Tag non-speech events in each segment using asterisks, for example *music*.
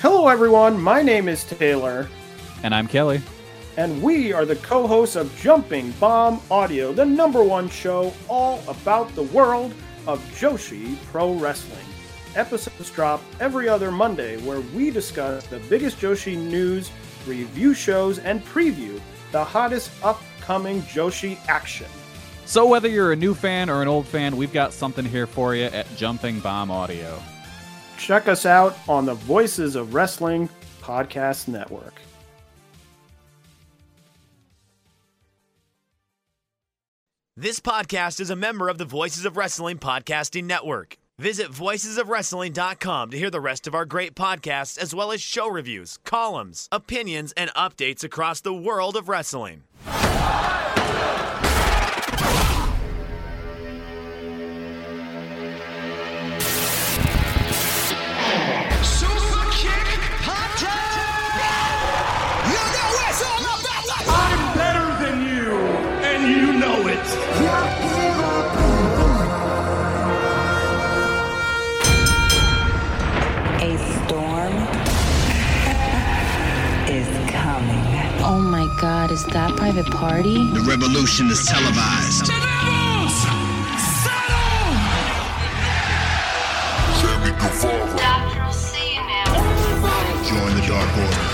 Hello, everyone. My name is Taylor, And I'm Kelly. and we are the co hosts of Jumping Bomb Audio, the number one show all about the world of Joshi Pro Wrestling. Episodes drop every other Monday, where we discuss the biggest Joshi news, review shows, and preview the hottest upcoming Joshi action. So, whether you're a new fan or an old fan, we've got something here for you at Jumping Bomb Audio. Check us out on the Voices of Wrestling Podcast Network. This podcast is a member of the Voices of Wrestling Podcasting Network. Visit voicesofwrestling.com to hear the rest of our great podcasts, as well as show reviews, columns, opinions, and updates across the world of wrestling. God, is that private party? The revolution is televised. Devils, settle! Doctor will see you now. Join the Dark Order.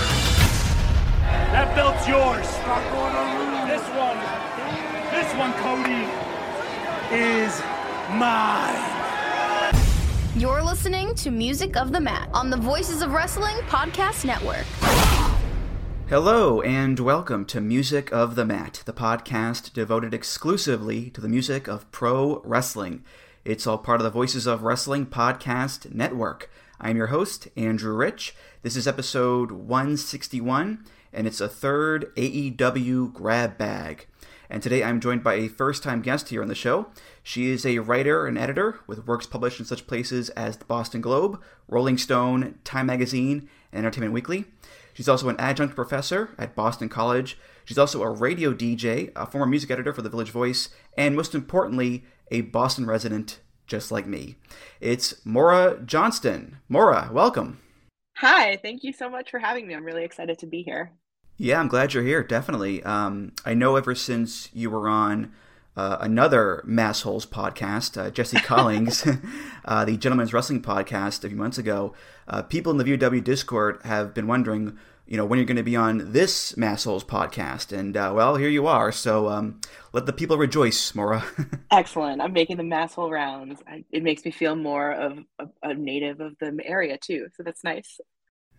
That belt's yours. This one, this one, Cody, is mine. You're listening to Music of the Mat on the Voices of Wrestling Podcast Network. Hello, and welcome to Music of the Mat, the podcast devoted exclusively to the music of pro wrestling. It's all part of the Voices of Wrestling Podcast Network. I'm your host, Andrew Rich. This is episode 161, and it's a third AEW grab bag. And today I'm joined by a first time guest here on the show. She is a writer and editor with works published in such places as the Boston Globe, Rolling Stone, Time Magazine, and Entertainment Weekly. She's also an adjunct professor at Boston College. She's also a radio DJ, a former music editor for The Village Voice, and most importantly, a Boston resident just like me. It's Maura Johnston. Maura, welcome. Hi, thank you so much for having me. I'm really excited to be here. Yeah, I'm glad you're here, definitely. Um, I know ever since you were on uh, another Massholes podcast, uh, Jesse Collins, *laughs* uh, the Gentleman's Wrestling podcast a few months ago, uh, people in the VW Discord have been wondering, you know, when you're going to be on this Massholes podcast. And, uh, well, here you are. So um, let the people rejoice, Maura. *laughs* Excellent. I'm making the masshole rounds. I, it makes me feel more of a, a native of the area too, so that's nice.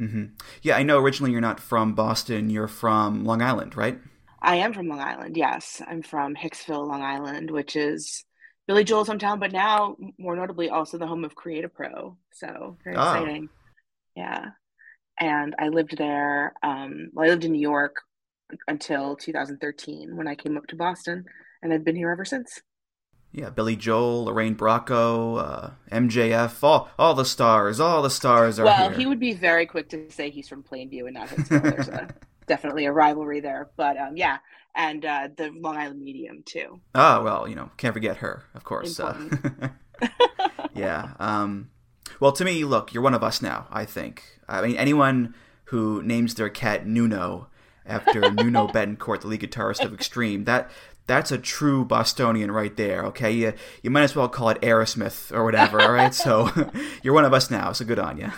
Mm-hmm. Yeah, I know originally you're not from Boston, you're from Long Island, right? I am from Long Island. Yes, I'm from Hicksville, Long Island, which is Billy Joel's hometown, but now more notably also the home of Create A Pro. So very Oh. exciting. Yeah, and I lived there. Um, well, I lived in New York until 2013 when I came up to Boston, and I've been here ever since. Yeah, Billy Joel, Lorraine Bracco, uh, MJF, all all the stars, all the stars are well, here. he would be very quick to say he's from Plainview and not Hicksville. *laughs* Definitely a rivalry there, but um, yeah, and uh, the Long Island Medium too. Ah, well, you know, can't forget her, of course. Uh, *laughs* yeah. Um, well, to me, look, you're one of us now. I think. I mean, anyone who names their cat Nuno after *laughs* Nuno Bettencourt, the lead guitarist of Extreme, that that's a true Bostonian right there. Okay, you you might as well call it Aerosmith or whatever. all right, so *laughs* you're one of us now. So good on you.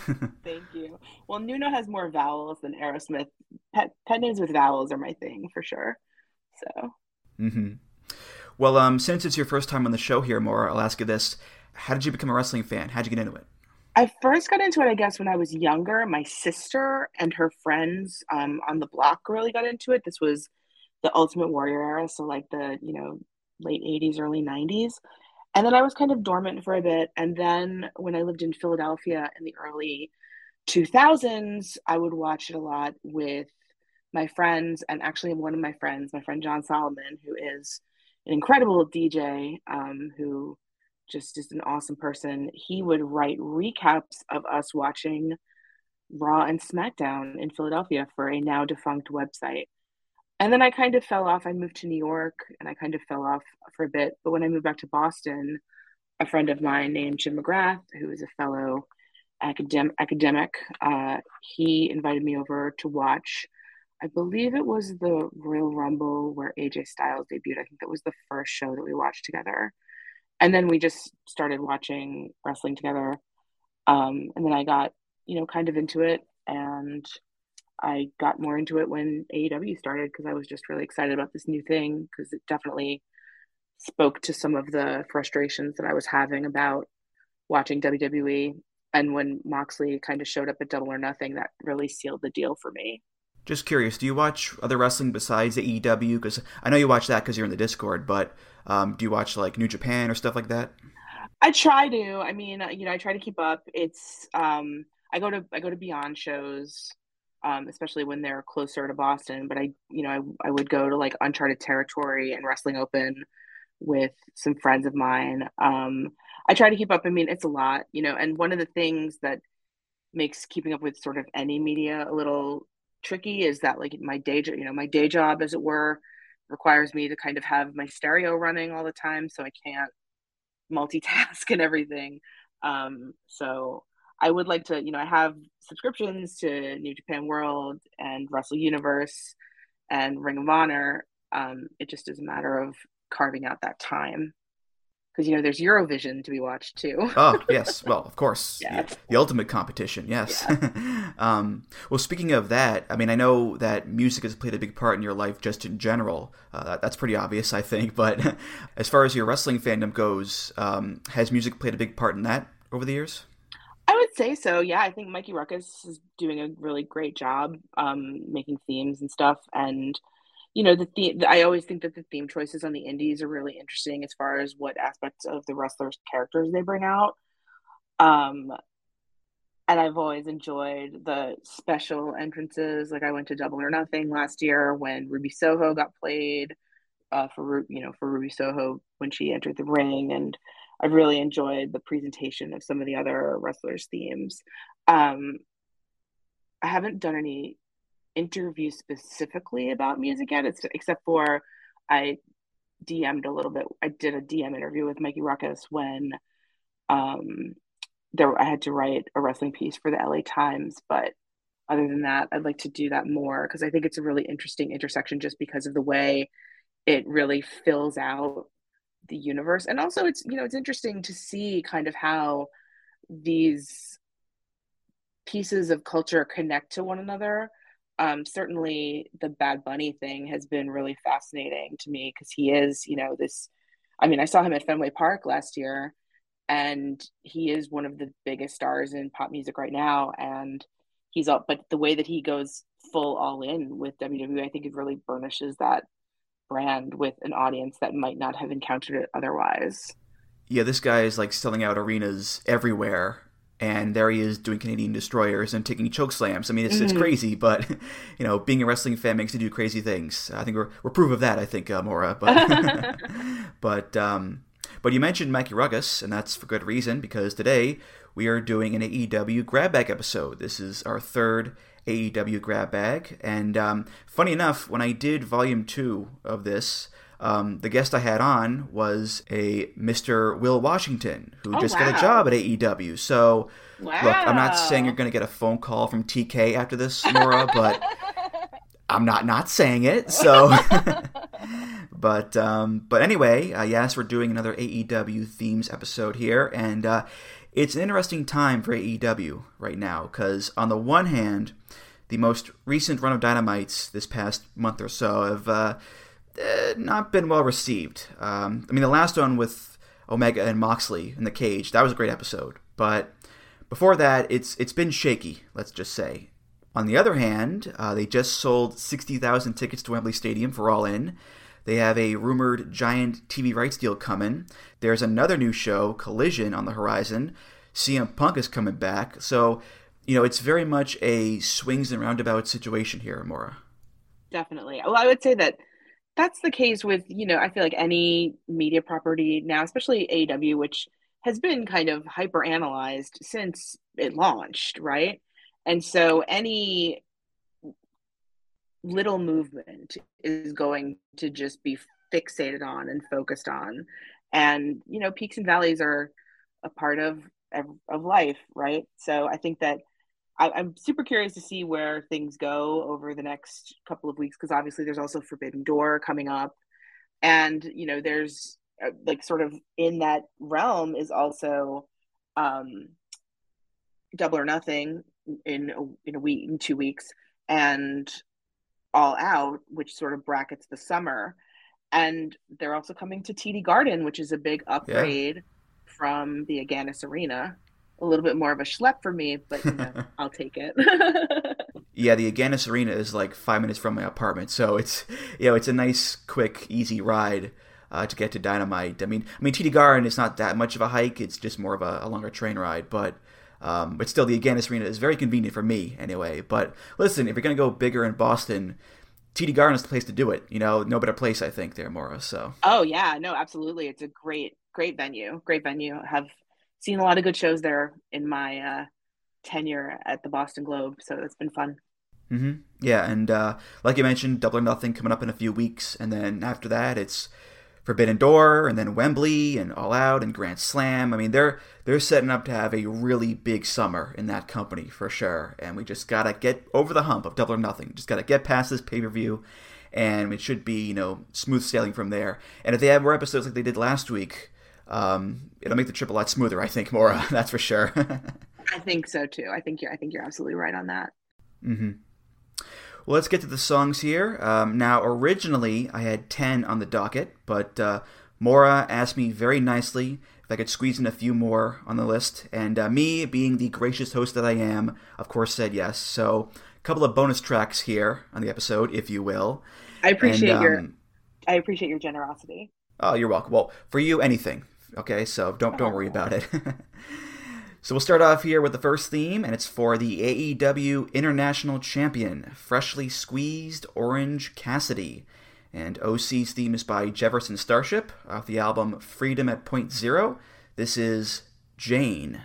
Thank you. Well, Nuno has more vowels than Aerosmith. Pet, pet names with vowels are my thing for sure. So Mm-hmm. Well, um, since it's your first time on the show here, Maura, I'll ask you this: How did you become a wrestling fan? How would you get into it? I first got into it, I guess, when I was younger. My sister and her friends um, on the block really got into it. This was the Ultimate Warrior era, so like the you know late '80s, early '90s. And then I was kind of dormant for a bit. And then when I lived in Philadelphia in the early 2000s, I would watch it a lot with my friends, and actually one of my friends, my friend John Solomon, who is an incredible DJ, um, who just is an awesome person. He would write recaps of us watching Raw and SmackDown in Philadelphia for a now defunct website. And then I kind of fell off. I moved to New York and I kind of fell off for a bit. But when I moved back to Boston, a friend of mine named Jim McGrath, who is a fellow academic academic uh, he invited me over to watch i believe it was the royal rumble where aj styles debuted. I think that was the first show that we watched together. And then we just started watching wrestling together. Um, and then i got you know kind of into it and i got more into it when aew started because i was just really excited about this new thing because it definitely spoke to some of the frustrations that i was having about watching wwe and when moxley kind of showed up at double or nothing that really sealed the deal for me Just curious, do you watch other wrestling besides AEW? Because I know you watch that because you're in the Discord, but um, do you watch like New Japan or stuff like that? I try to. I mean, you know, I try to keep up. It's um I go to I go to Beyond shows, um, especially when they're closer to Boston. But I, you know, I I would go to like Uncharted Territory and Wrestling Open with some friends of mine. Um, I try to keep up. I mean, it's a lot, you know. And one of the things that makes keeping up with sort of any media a little tricky is that like my day job, you know, my day job, as it were, requires me to kind of have my stereo running all the time, so I can't multitask *laughs* and everything. Um, so I would like to, you know, I have subscriptions to New Japan World and Wrestle Universe and Ring of Honor. Um, it just is a matter of carving out that time because you know there's Eurovision to be watched too. *laughs* oh yes, well of course, *laughs* Yeah. the, the ultimate competition. Yes. *laughs* um, well, speaking of that, I mean, I know that music has played a big part in your life just in general. Uh, that, that's pretty obvious, I think. But as far as your wrestling fandom goes, um, has music played a big part in that over the years? I would say so. Yeah, I think Mikey Rukus is doing a really great job um, making themes and stuff. And you know, the theme. I always think that the theme choices on the indies are really interesting as far as what aspects of the wrestlers' characters they bring out. Um, and I've always enjoyed the special entrances. Like I went to Double or Nothing last year when Ruby Soho got played uh, for you know for Ruby Soho when she entered the ring, and I've really enjoyed the presentation of some of the other wrestlers' themes. Um, I haven't done any interviews specifically about music yet, it's, except for I DM'd a little bit. I did a DM interview with Mikey Rukus when um, there I had to write a wrestling piece for the LA Times, but other than that, I'd like to do that more because I think it's a really interesting intersection just because of the way it really fills out the universe. And also it's you know, it's interesting to see kind of how these pieces of culture connect to one another. Um, certainly the Bad Bunny thing has been really fascinating to me because he is, you know, this I mean, I saw him at Fenway Park last year and he is one of the biggest stars in pop music right now and he's up but the way that he goes full all in with WWE I think it really burnishes that brand with an audience that might not have encountered it otherwise. Yeah, this guy is like selling out arenas everywhere. And there he is doing Canadian destroyers and taking choke slams. I mean, it's, it's Mhm. crazy, but *laughs* you know, being a wrestling fan makes you do crazy things. I think we're we're proof of that. I think, uh, Maura. But *laughs* *laughs* but um, but you mentioned Mikey Rukus, and that's for good reason because today we are doing an AEW grab bag episode. This is our third AEW grab bag, and um, funny enough, when I did volume two of this. Um, the guest I had on was a Mr. Will Washington who Oh, just got a job at AEW. So, look, I'm not saying you're going to get a phone call from TK after this, Nora, but *laughs* I'm not not saying it. So, *laughs* but um, but anyway, uh, yes, we're doing another AEW themes episode here, and uh, it's an interesting time for AEW right now because on the one hand, the most recent run of Dynamites this past month or so have uh, eh, not been well received. Um, I mean, the last one with Omega and Moxley in the cage that was a great episode, but before that, it's it's been shaky. Let's just say. On the other hand, uh, they just sold 60,000 tickets to Wembley Stadium for All In. They have a rumored giant TV rights deal coming. There's another new show, Collision, on the horizon. CM Punk is coming back. So, you know, it's very much a swings and roundabouts situation here, Maura. Definitely. Well, I would say that that's the case with, you know, I feel like any media property now, especially AEW which has been kind of hyper analyzed since it launched, right? And so any little movement is going to just be fixated on and focused on. And, you know, peaks and valleys are a part of of, life, right? So I think that I, I'm super curious to see where things go over the next couple of weeks because obviously there's also Forbidden Door coming up, and you know there's uh, like sort of in that realm is also um, Double or Nothing in a, in a week in two weeks and All Out, which sort of brackets the summer, and they're also coming to TD Garden, which is a big upgrade from the Agganis Arena a little bit more of a schlep for me, but you know, *laughs* I'll take it. *laughs* yeah, the Agganis Arena is like five minutes from my apartment, so it's you know it's a nice, quick, easy ride uh, to get to Dynamite. I mean, I mean TD Garden is not that much of a hike; it's just more of a, a longer train ride, but. Um, but still, the Agganis Arena is very convenient for me anyway. But listen, if you're gonna go bigger in Boston, TD Garden is the place to do it. You know, no better place, I think, there, Maura. So. Oh yeah, no, absolutely. It's a great, great venue. Great venue. Have seen a lot of good shows there in my uh, tenure at the Boston Globe, so it's been fun. Mm-hmm. Yeah, and uh, like you mentioned, Double or Nothing coming up in a few weeks, and then after that, it's Forbidden Door, and then Wembley, and All Out, and Grand Slam. I mean, they're they're setting up to have a really big summer in that company for sure. And we just gotta get over the hump of Double or Nothing. Just gotta get past this pay per view, and it should be you know smooth sailing from there. And if they have more episodes like they did last week, um, it'll make the trip a lot smoother. I think, Maura, *laughs* That's for sure. *laughs* I think so too. I think you're. I think you're absolutely right on that. Mm-hmm. Well, let's get to the songs here. Um, now, originally I had ten on the docket, but uh, Maura asked me very nicely if I could squeeze in a few more on the list, and uh, me, being the gracious host that I am, of course said yes. So, a couple of bonus tracks here on the episode, if you will. I appreciate and, um, your. I appreciate your generosity. Oh, you're welcome. Well, for you, anything. Okay, so don't don't worry about it. *laughs* so we'll start off here with the first theme, and it's for the AEW International Champion, freshly squeezed Orange Cassidy. And OC's theme is by Jefferson Starship off the album Freedom at Point Zero. This is Jane.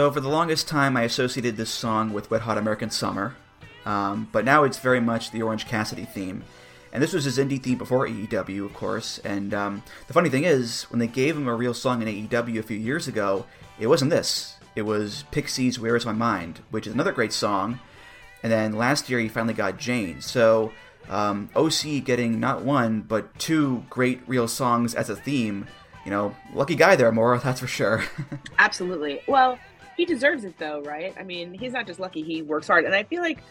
So for the longest time, I associated this song with Wet Hot American Summer, um, but now it's very much the Orange Cassidy theme. And this was his indie theme before AEW, of course. And um, the funny thing is, when they gave him a real song in AEW a few years ago, it wasn't this. It was Pixies' Where Is My Mind, which is another great song. And then last year he finally got Jane. So um, OC getting not one, but two great real songs as a theme. You know, lucky guy there, Maura, *laughs* that's for sure. Absolutely. Well, he deserves it though, right? I mean, he's not just lucky; he works hard, and I feel like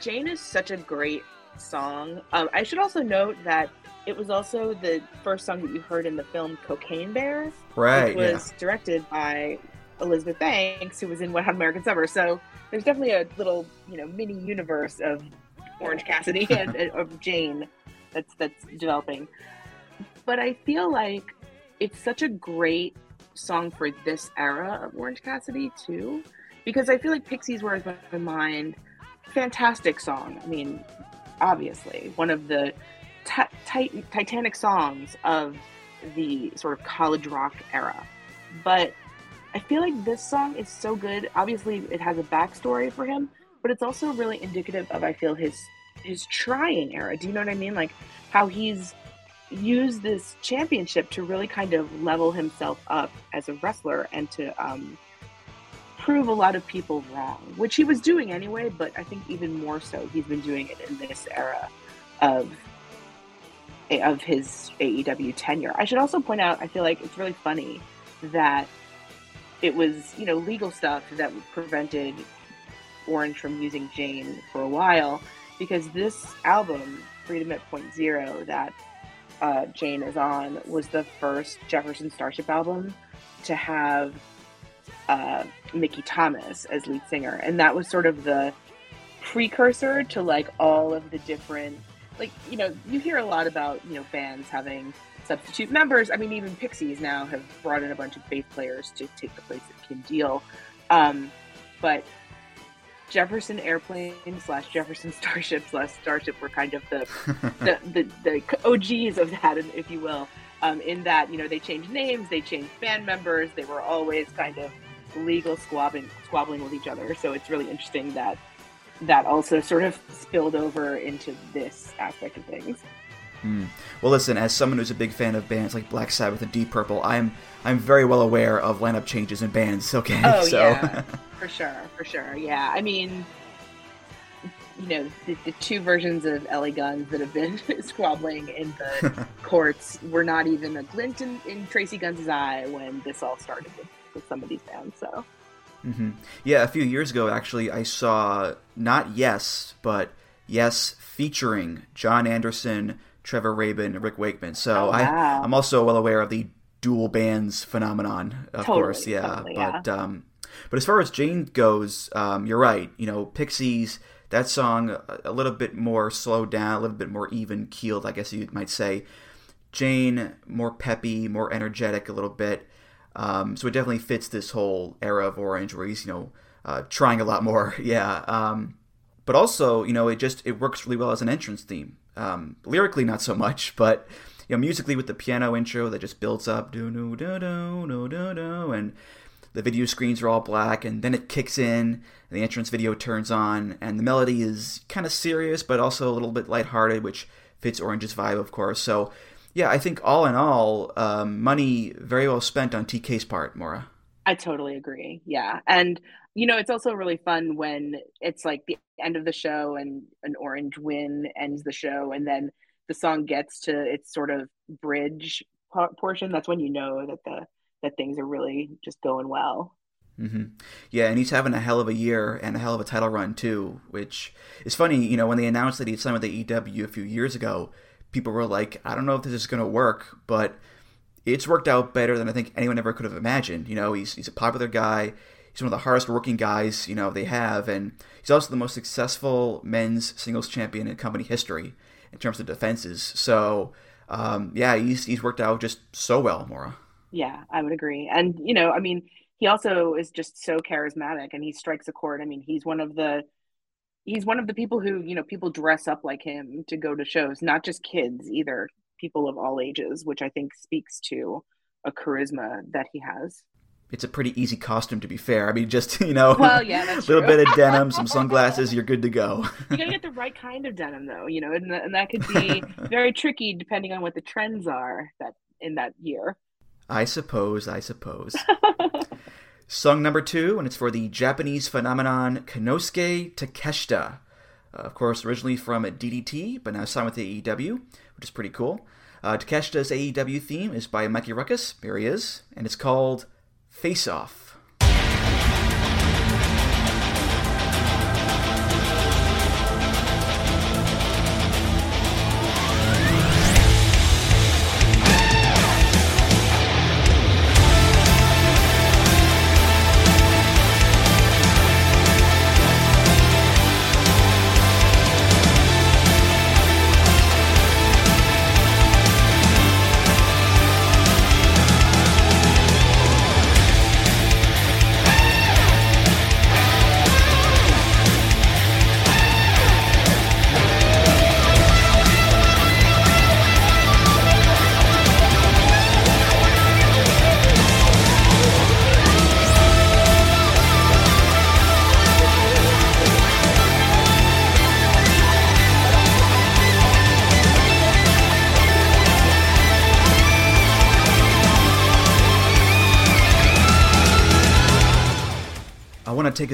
Jane is such a great song. Um, I should also note that it was also the first song that you heard in the film Cocaine Bear, right? Which was yeah. directed by Elizabeth Banks, who was in Wet Hot American Summer. So there's definitely a little, you know, mini universe of Orange Cassidy *laughs* and, and of Jane that's that's developing. But I feel like it's such a great song for this era of Orange Cassidy too, because I feel like Pixies Where Is My Mind, fantastic song. I mean, obviously one of the t- t- titanic songs of the sort of college rock era, but I feel like this song is so good. Obviously, it has a backstory for him, but it's also really indicative of I feel his his trying era. Do you know what I mean? Like how he's use this championship to really kind of level himself up as a wrestler and to um, prove a lot of people wrong, which he was doing anyway, but I think even more so, he's been doing it in this era of of his AEW tenure. I should also point out, I feel like it's really funny that it was, you know, legal stuff that prevented Orange from using Jane for a while because this album, Freedom at Point Zero, that uh, Jane is on, was the first Jefferson Starship album to have uh, Mickey Thomas as lead singer, and that was sort of the precursor to like all of the different like you know you hear a lot about you know bands having substitute members. I mean, even Pixies now have brought in a bunch of bass players to take the place of Kim Deal. Um, but Jefferson Airplane slash Jefferson Starship slash Starship were kind of the *laughs* the, the, the OGs of that, if you will. Um, in that, you know, they changed names, they changed band members, they were always kind of legal squabbling, squabbling with each other. So it's really interesting that that also sort of spilled over into this aspect of things. Hmm. Well, listen, as someone who's a big fan of bands like Black Sabbath and Deep Purple, I'm I'm very well aware of lineup changes in bands. *laughs* Okay, oh so. yeah, *laughs* for sure, for sure. Yeah, I mean, you know, the, the two versions of L.A. Guns that have been *laughs* squabbling in the courts were not even a glint in, in Tracii Guns' eye when this all started with, with some of these bands. So. Mm-hmm. Yeah, a few years ago, actually, I saw not Yes, but Yes featuring Jon Anderson, Trevor Rabin, Rick Wakeman. So Oh, wow. I, I'm also well aware of the dual bands phenomenon, of Totally, course. Yeah, totally, but um, but as far as Jane goes, um, you're right. You know, Pixies. That song a- a little bit more slowed down, a little bit more even keeled, I guess you might say. Jane more peppy, more energetic, a little bit. Um, so it definitely fits this whole era of Orange, where he's you know uh, trying a lot more. *laughs* Yeah. Um, but also, you know, it just it works really well as an entrance theme. Um, lyrically, not so much, *laughs* but you know, musically with the piano intro that just builds up, do do do do do do do, and the video screens are all black, and then it kicks in, and the entrance video turns on, and the melody is kind of serious, but also a little bit lighthearted, which fits Orange's vibe, of course. So, yeah, I think all in all, um, money very well spent on TK's part, Maura. I totally agree. Yeah. And, you know, it's also really fun when it's like the end of the show and an orange win ends the show and then the song gets to its sort of bridge portion. That's when you know that the that things are really just going well. hmm Yeah, and he's having a hell of a year and a hell of a title run too, which is funny. You know, when they announced that he'd signed with the EW a few years ago, people were like, "I don't know if this is going to work," but it's worked out better than I think anyone ever could have imagined. You know, he's he's a popular guy. He's one of the hardest working guys you know they have, and he's also the most successful men's singles champion in company history in terms of defenses. So, um, yeah, he's he's worked out just so well, Maura. Yeah, I would agree. And, you know, I mean, he also is just so charismatic and he strikes a chord. I mean, he's one of the he's one of the people who, you know, people dress up like him to go to shows, not just kids either, people of all ages, which I think speaks to a charisma that he has. It's a pretty easy costume to be fair. I mean, just *laughs* you know, Well, yeah, a little true. bit of denim, some *laughs* sunglasses, you're good to go. You gotta get the right kind of denim though, you know, and, and that could be *laughs* very tricky depending on what the trends are that in that year. I suppose, I suppose. Song number two, and it's for the Japanese phenomenon Konosuke Takeshita. Uh, of course, originally from DDT, but now signed with AEW, which is pretty cool. Uh, Takeshita's AEW theme is by Mikey Rukus. Here he is, and it's called Face Off.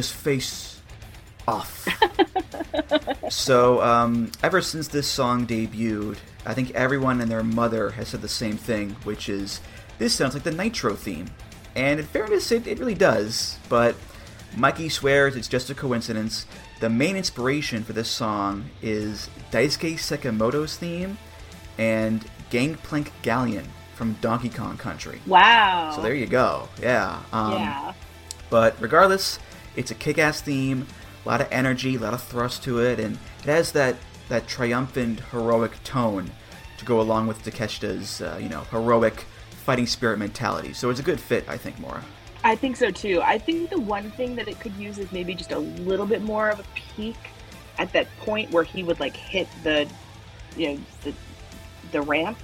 His face off. *laughs* so, um, ever since this song debuted, I think everyone and their mother has said the same thing, which is this sounds like the Nitro theme. And in fairness, it, it really does. But Mikey swears it's just a coincidence. The main inspiration for this song is Daisuke Sekimoto's theme and Gangplank Galleon from Donkey Kong Country. Wow. So there you go. Yeah. Um, yeah. But regardless, it's a kick-ass theme, a lot of energy, a lot of thrust to it, and it has that that triumphant, heroic tone to go along with Takeshita's, uh, you know, heroic fighting spirit mentality. So it's a good fit, I think, Maura. I think so too. I think the one thing that it could use is maybe just a little bit more of a peak at that point where he would like hit the, you know, the the ramp.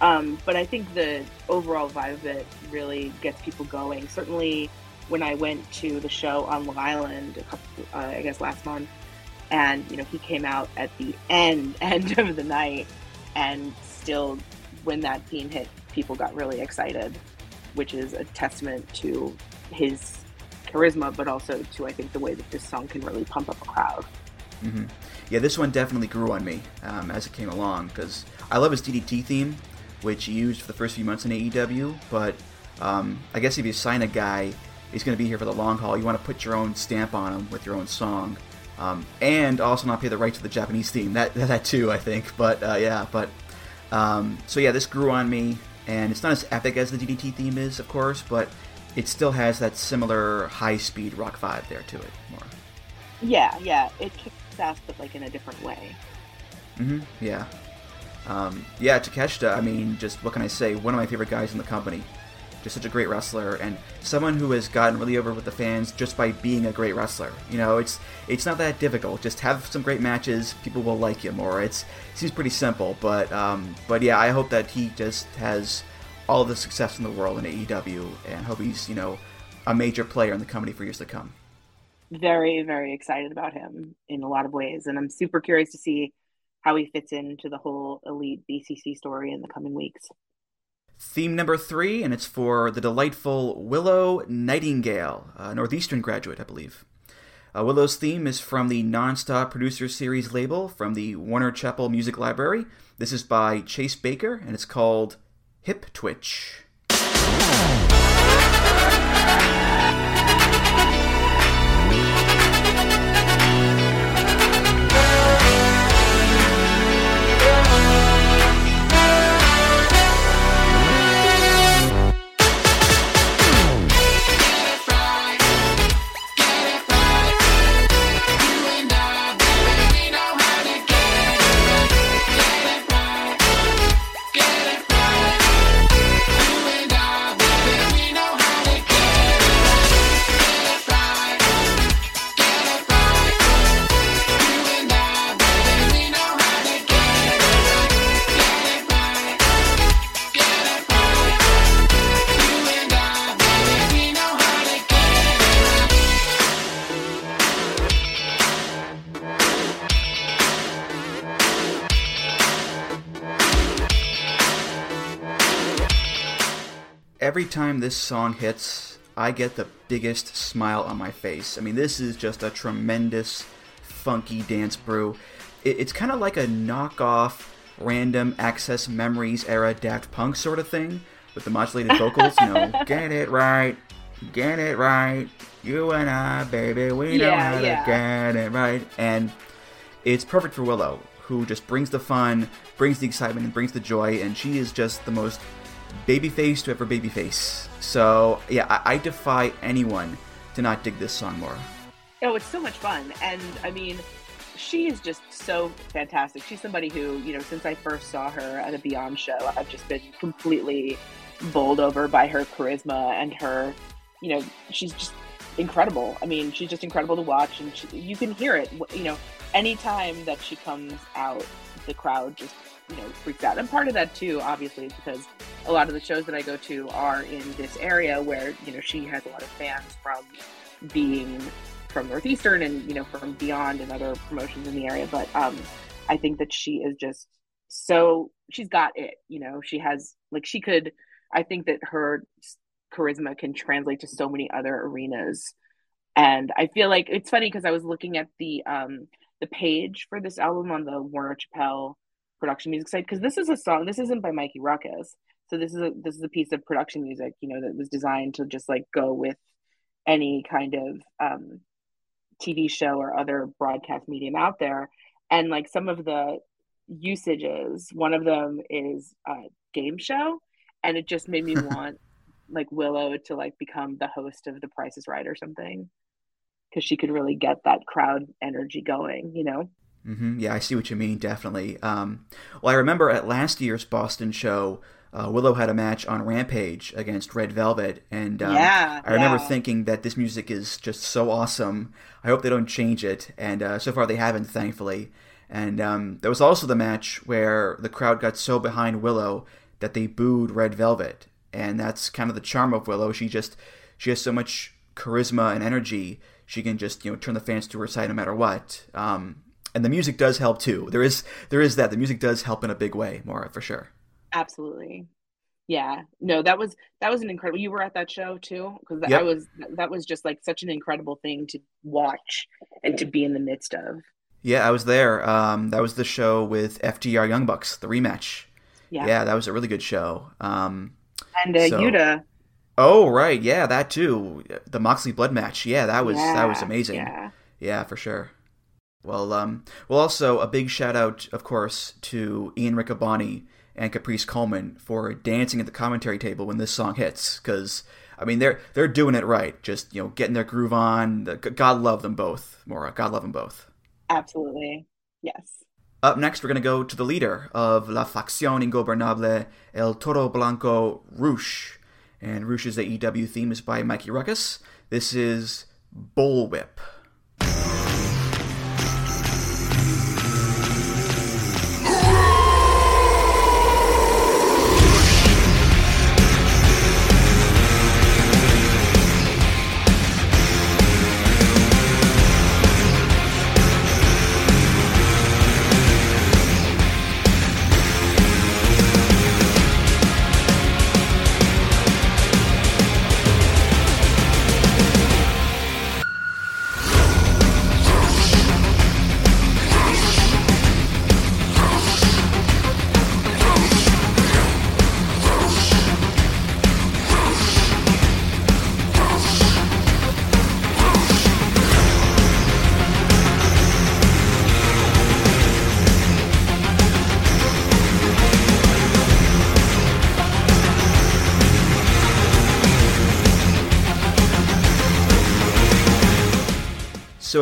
Um, but I think the overall vibe of it really gets people going. Certainly, when I went to the show on Long Island, a couple, uh, I guess last month, and you know he came out at the end *laughs* end of the night, and still, when that theme hit, people got really excited which is a testament to his charisma, but also to I think the way that this song can really pump up a crowd. Mm-hmm. Yeah, this one definitely grew on me um, as it came along because I love his DDT theme, which he used for the first few months in AEW. But um, I guess if you sign a guy, he's going to be here for the long haul. You want to put your own stamp on him with your own song, um, and also not pay the rights to the Japanese theme. That *laughs* that too, I think. But uh, yeah, but um, so yeah, this grew on me and it's not as epic as the DDT theme is, of course, but it still has that similar high-speed rock vibe there to it. More. Yeah, yeah, it kicks ass, but like in a different way. Mm-hmm. Yeah. Um, yeah, Takeshita. I mean, just what can I say? One of my favorite guys in the company. Just such a great wrestler and someone who has gotten really over with the fans just by being a great wrestler. You know, it's it's not that difficult. Just have some great matches, people will like you more. It's it seems pretty simple, but um, but yeah, I hope that he just has all the success in the world in AEW and hope he's you know a major player in the company for years to come. Very very excited about him in a lot of ways, and I'm super curious to see how he fits into the whole elite BCC story in the coming weeks. Theme number three, and it's for the delightful Willow Nightingale, a Northeastern graduate, I believe. Uh, Willow's theme is from the Nonstop Producer Series label from the Warner Chappell Music Library. This is by Chase Baker, and it's called Hip Twitch. Time this song hits, I get the biggest smile on my face. I mean, this is just a tremendous, funky dance brew. It, it's kind of like a knockoff, random access memories era Daft Punk sort of thing with the modulated vocals. You know, *laughs* get it right, get it right. You and I, baby, we know how yeah. to get it right. And it's perfect for Willow, who just brings the fun, brings the excitement, and brings the joy, and she is just the most babyface to ever babyface. So yeah, I, I defy anyone to not dig this song more. Oh, it's so much fun. And I mean, she is just so fantastic. She's somebody who, you know, since I first saw her at a Beyond show, I've just been completely bowled over by her charisma and her, you know, she's just incredible. I mean, she's just incredible to watch and she, you can hear it, you know, anytime that she comes out, the crowd just, you know, freaked out. And part of that too, obviously, is because a lot of the shows that I go to are in this area where, you know, she has a lot of fans from being from Northeastern and you know from Beyond and other promotions in the area. But um, I think that she is just so she's got it. You know, she has like she could. I think that her charisma can translate to so many other arenas, and I feel like it's funny because I was looking at the um the page for this album on the Warner Chappell production music side because this is a song. This isn't by Mikey Rukus. So this is a this is a piece of production music, you know, that was designed to just like go with any kind of um, TV show or other broadcast medium out there. And like some of the usages, one of them is a game show, and it just made me *laughs* want like Willow to like become the host of The Price is Right or something because she could really get that crowd energy going, you know? Mm-hmm. Yeah, I see what you mean, definitely. Um, well, I remember at last year's Boston show, uh, Willow had a match on Rampage against Red Velvet, and um, yeah, I remember yeah. thinking that this music is just so awesome. I hope they don't change it, and uh, so far they haven't, thankfully. And um, there was also the match where the crowd got so behind Willow that they booed Red Velvet, and that's kind of the charm of Willow. She just she has so much charisma and energy. She can just you know turn the fans to her side no matter what. Um, and the music does help too. There is there is that the music does help in a big way, Maura, for sure. Absolutely. Yeah. No, that was that was an incredible. You were at that show too because Yep. I was that was just like such an incredible thing to watch and to be in the midst of. Yeah, I was there. Um, that was the show with FTR Young Bucks, the rematch. Yeah. Yeah, that was a really good show. Um, And uh, So- Yuta. oh right, yeah, that too. The Moxley blood match. Yeah, that was that was amazing. yeah. Yeah, for sure. Well, um, well, also a big shout out, of course, to Ian Riccaboni and Caprice Coleman for dancing at the commentary table when this song hits. Because I mean, they're they're doing it right. Just you know, getting their groove on. God love them both, Maura. God love them both. Absolutely. Yes. Up next, we're going to go to the leader of La Facción Ingobernable, El Toro Blanco, Rush. And Rush's AEW theme is by Mikey Rukus. This is Bullwhip.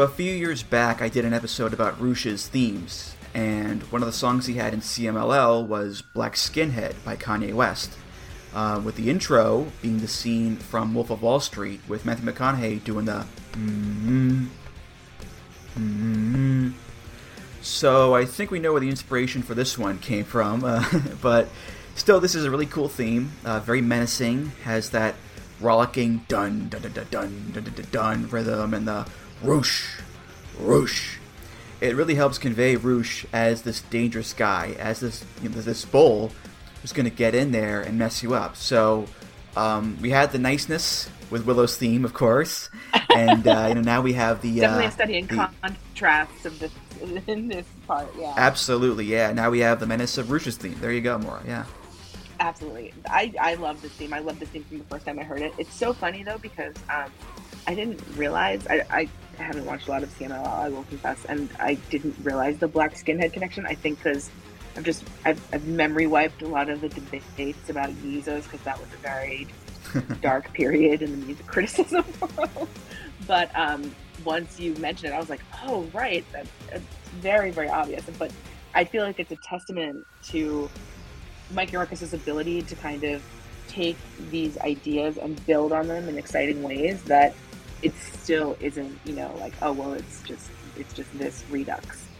So a few years back, I did an episode about Rush's themes, and one of the songs he had in CMLL was Black Skinhead by Kanye West, uh, with the intro being the scene from Wolf of Wall Street with Matthew McConaughey doing the mm mm So I think we know where the inspiration for this one came from, uh, *laughs* but still, this is a really cool theme, uh, very menacing, has that rollicking dun dun dun dun dun dun, dun, dun rhythm and the roosh roosh. It really helps convey Rush as this dangerous guy, as this you know, this bull who's going to get in there and mess you up. So um, we had the niceness with Willow's theme, of course, *laughs* and uh, you know now we have the Definitely uh, a study in the- contrasts of this *laughs* in this part. Yeah. Absolutely, yeah. Now we have the menace of Rush's theme. There you go, Maura. Yeah. Absolutely. I, I love this theme. I love this theme from the first time I heard it. It's so funny though because um, I didn't realize I, I haven't watched a lot of CMLL, I will confess, and I didn't realize the black skinhead connection. I think because I've just I've, I've memory wiped a lot of the debates about Yeezus because that was a very *laughs* dark period in the music criticism *laughs* world. But um, once you mentioned it, I was like, oh right, that, that's very very obvious. But I feel like it's a testament to Mike Rukus's ability to kind of take these ideas and build on them in exciting ways that it still isn't, you know, like oh well, it's just it's just this redux.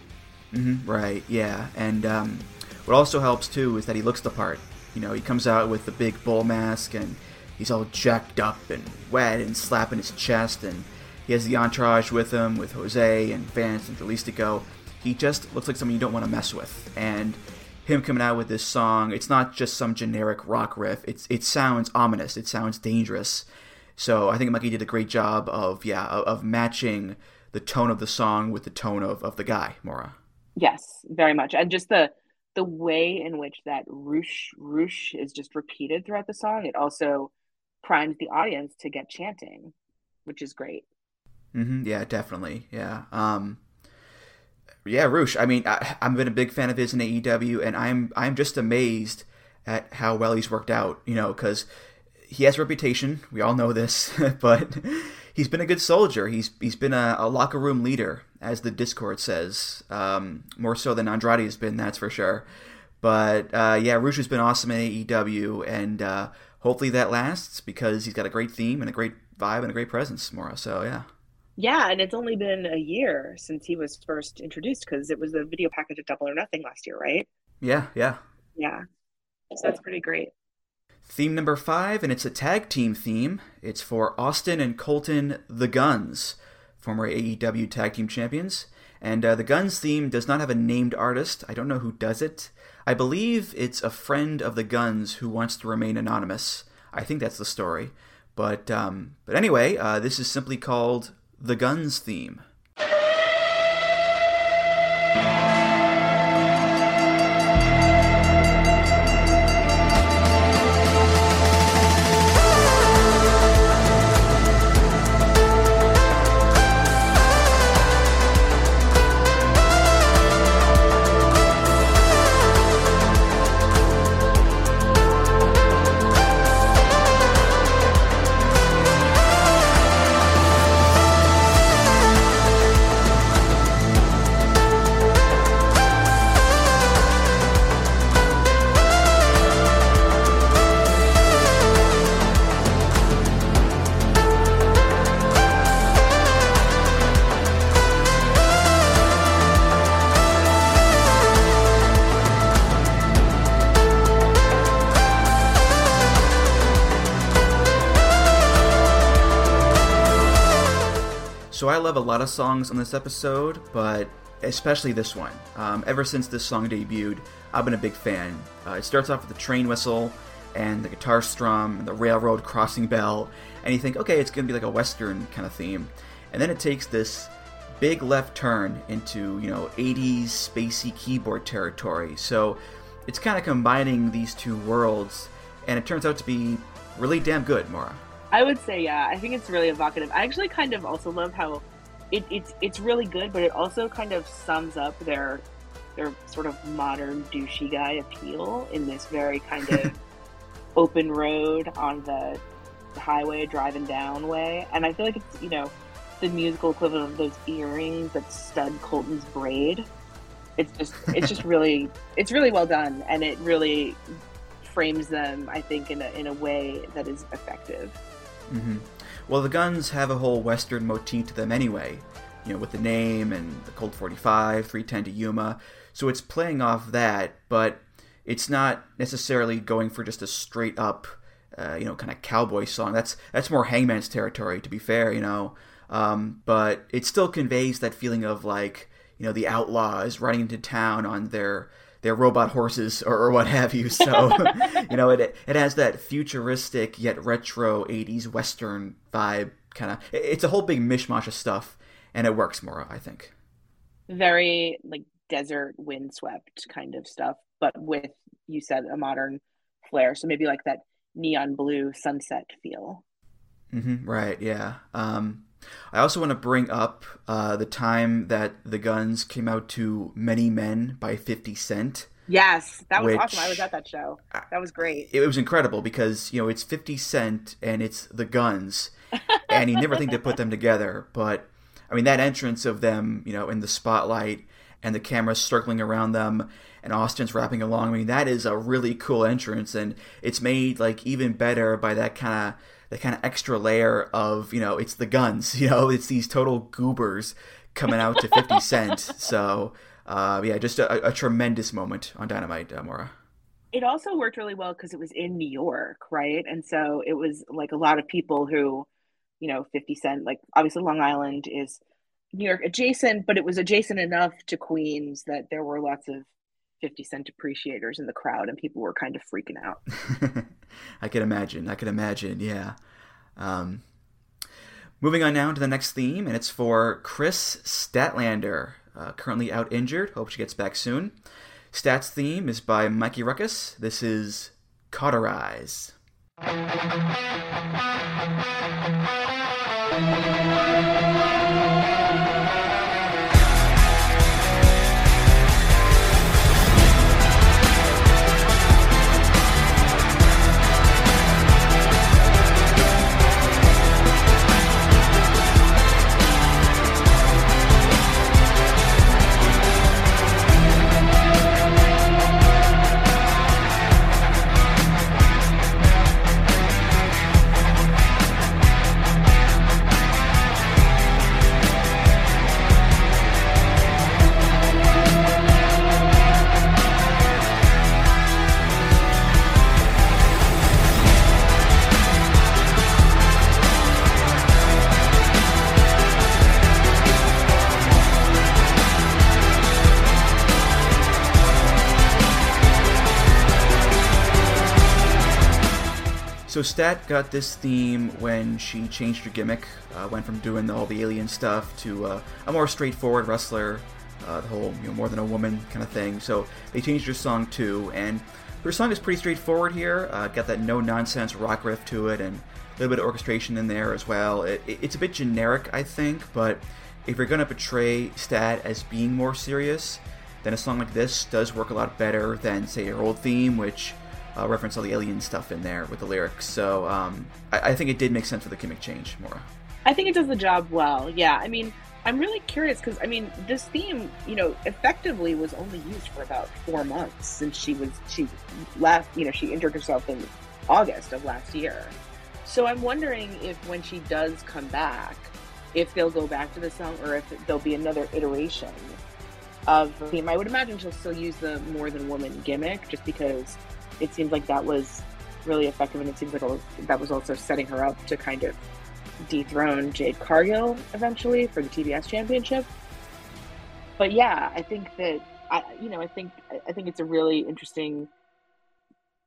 hmm Right. Yeah. And um, what also helps too is that he looks the part. You know, he comes out with the big bull mask and he's all jacked up and wet and slapping his chest and he has the entourage with him with Jose and Vance and Dralistico. He just looks like someone you don't want to mess with. And him coming out with this song, it's not just some generic rock riff. It's it sounds ominous. It sounds dangerous. So I think Mikey did a great job of yeah of, matching the tone of the song with the tone of, of the guy, Maura. Yes, very much, and just the the way in which that roosh roosh is just repeated throughout the song. It also primes the audience to get chanting. which is great. Mm-hmm. Yeah, definitely. Yeah. Um, yeah, Rush. I mean, I, I've been a big fan of his in AEW, and I'm I'm just amazed at how well he's worked out. You know, because he has a reputation. We all know this, *laughs* but he's been a good soldier. He's he's been a, a locker room leader, as the Discord says, um, more so than Andrade has been. That's for sure. But uh, yeah, Rush has been awesome in AEW, and uh, hopefully that lasts because he's got a great theme and a great vibe and a great presence, Maura. So yeah. Yeah, and it's only been a year since he was first introduced because it was the video package of Double or Nothing last year, right? Yeah, yeah. Yeah. So that's pretty great. Theme number five, and it's a tag team theme. It's for Austin and Colton the Guns, former AEW tag team champions. And uh, the Guns theme does not have a named artist. I don't know who does it. I believe it's a friend of the Guns who wants to remain anonymous. I think that's the story. But um, but anyway, uh, this is simply called the Guns theme. A lot of songs on this episode, but especially this one. Um, ever since this song debuted, I've been a big fan. Uh, it starts off with the train whistle and the guitar strum and the railroad crossing bell, and you think, okay, it's going to be like a western kind of theme. And then it takes this big left turn into, you know, 80s spacey keyboard territory. So it's kind of combining these two worlds, and it turns out to be really damn good, Maura. I would say yeah. I think it's really evocative. I actually kind of also love how it, it's it's really good, but it also kind of sums up their their sort of modern douchey guy appeal in this very kind of *laughs* open road on the highway driving down way. And I feel like it's you know the musical equivalent of those earrings that stud Colton's braid. It's just it's just *laughs* really it's really well done, and it really frames them I think in a in a way that is effective. Mm-hmm. Well, the guns have a whole Western motif to them anyway, you know, with the name and the Colt 45, 310 to Yuma. So it's playing off that, but it's not necessarily going for just a straight up, uh, you know, kind of cowboy song. That's that's more Hangman's territory, to be fair, you know. Um, but it still conveys that feeling of like, you know, the outlaws riding into town on their their robot horses or, or what have you. So, *laughs* you know, it it has that futuristic yet retro '80s Western vibe. Kind of, it's a whole big mishmash of stuff, and it works more, I think. Very like desert windswept kind of stuff, but with you said a modern flair. So maybe like that neon blue sunset feel. Mm-hmm, right. Yeah. Um, I also want to bring up uh, the time that the Guns came out to "Many Men" by Fifty Cent. Yes, that was awesome. I was at that show. That was great. It was incredible because you know it's Fifty Cent and it's the Guns, *laughs* and you never think to put them together. But I mean that entrance of them, you know, in the spotlight and the cameras circling around them, and Austin's rapping along. I mean that is a really cool entrance, and it's made like even better by that kind of the kind of extra layer of you know it's the guns *laughs* you know it's these total goobers coming out to 50 *laughs* cent so uh, yeah just a, a, tremendous moment on dynamite uh, Maura it also worked really well because it was in new york right? And so it was like a lot of people who you know 50 cent like obviously long island is new york adjacent but it was adjacent enough to queens that there were lots of 50 cent appreciators in the crowd and people were kind of freaking out. *laughs* I can imagine i can imagine yeah um, moving on now to the next theme and it's for Kris Statlander uh, currently out injured. Hope she gets back soon. Stats theme is by Mikey Rukus. This is cauterize So Stat got this theme when she changed her gimmick, uh, went from doing all the alien stuff to uh, a more straightforward wrestler, uh, the whole you know more than a woman kind of thing. So they changed her song too, and her song is pretty straightforward here. Uh, got that no nonsense rock riff to it, and a little bit of orchestration in there as well. It, it, it's a bit generic, I think, but if you're gonna portray Stat as being more serious, then a song like this does work a lot better than say her old theme, which uh, reference all the alien stuff in there with the lyrics. So um, I, I, think it did make sense for the gimmick change, Maura. I think it does the job well. Yeah, I mean, I'm really curious because I mean, this theme, you know, effectively was only used for about four months since she was she left. You know, she injured herself in August of last year. So I'm wondering if when she does come back, if they'll go back to the song or if there'll be another iteration of the theme. I would imagine she'll still use the more than woman gimmick just because it seems like that was really effective, and it seems like that was also setting her up to kind of dethrone Jade Cargill eventually for the TBS championship. But yeah, I think that I, you know, I think I think it's a really interesting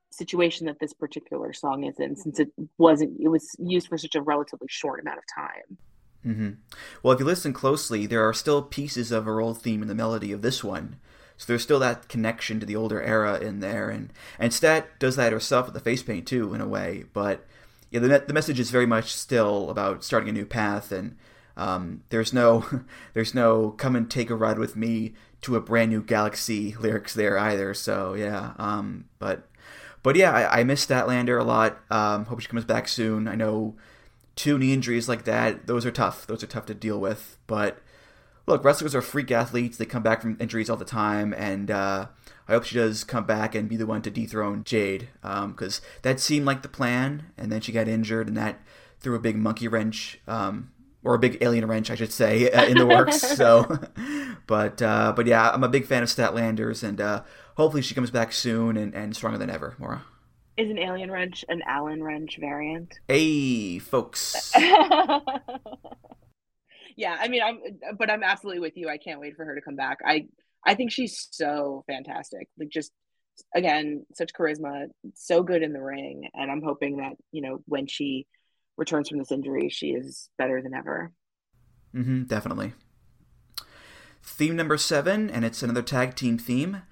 situation that this particular song is in, since it wasn't it was used for such a relatively short amount of time. Mm-hmm. Well, if you listen closely, there are still pieces of her old theme in the melody of this one. So there's still that connection to the older era in there, and and Stat does that herself with the face paint too, in a way. But yeah, the the message is very much still about starting a new path, and um, there's no *laughs* there's no come and take a ride with me to a brand new galaxy lyrics there either. So yeah, um, but but yeah, I, I miss Statlander a lot. Um, hope she comes back soon. I know two knee injuries like that; those are tough. Those are tough to deal with, but look, wrestlers are freak athletes. They come back from injuries all the time, and uh, I hope she does come back and be the one to dethrone Jade, because um, that seemed like the plan. And then she got injured, and that threw a big monkey wrench, um, or a big alien wrench, I should say, uh, in the works. *laughs* so, but uh, but yeah, I'm a big fan of Statlanders, and uh, hopefully she comes back soon and, and stronger than ever, Maura. Is an alien wrench an Allen wrench variant? Hey, folks. *laughs* yeah, I mean, I'm, but I'm absolutely with you. I can't wait for her to come back. I, I think she's so fantastic. Like, just again, such charisma, so good in the ring, and I'm hoping that you know when she returns from this injury, she is better than ever. Mm-hmm, definitely. Theme number seven, and it's another tag team theme.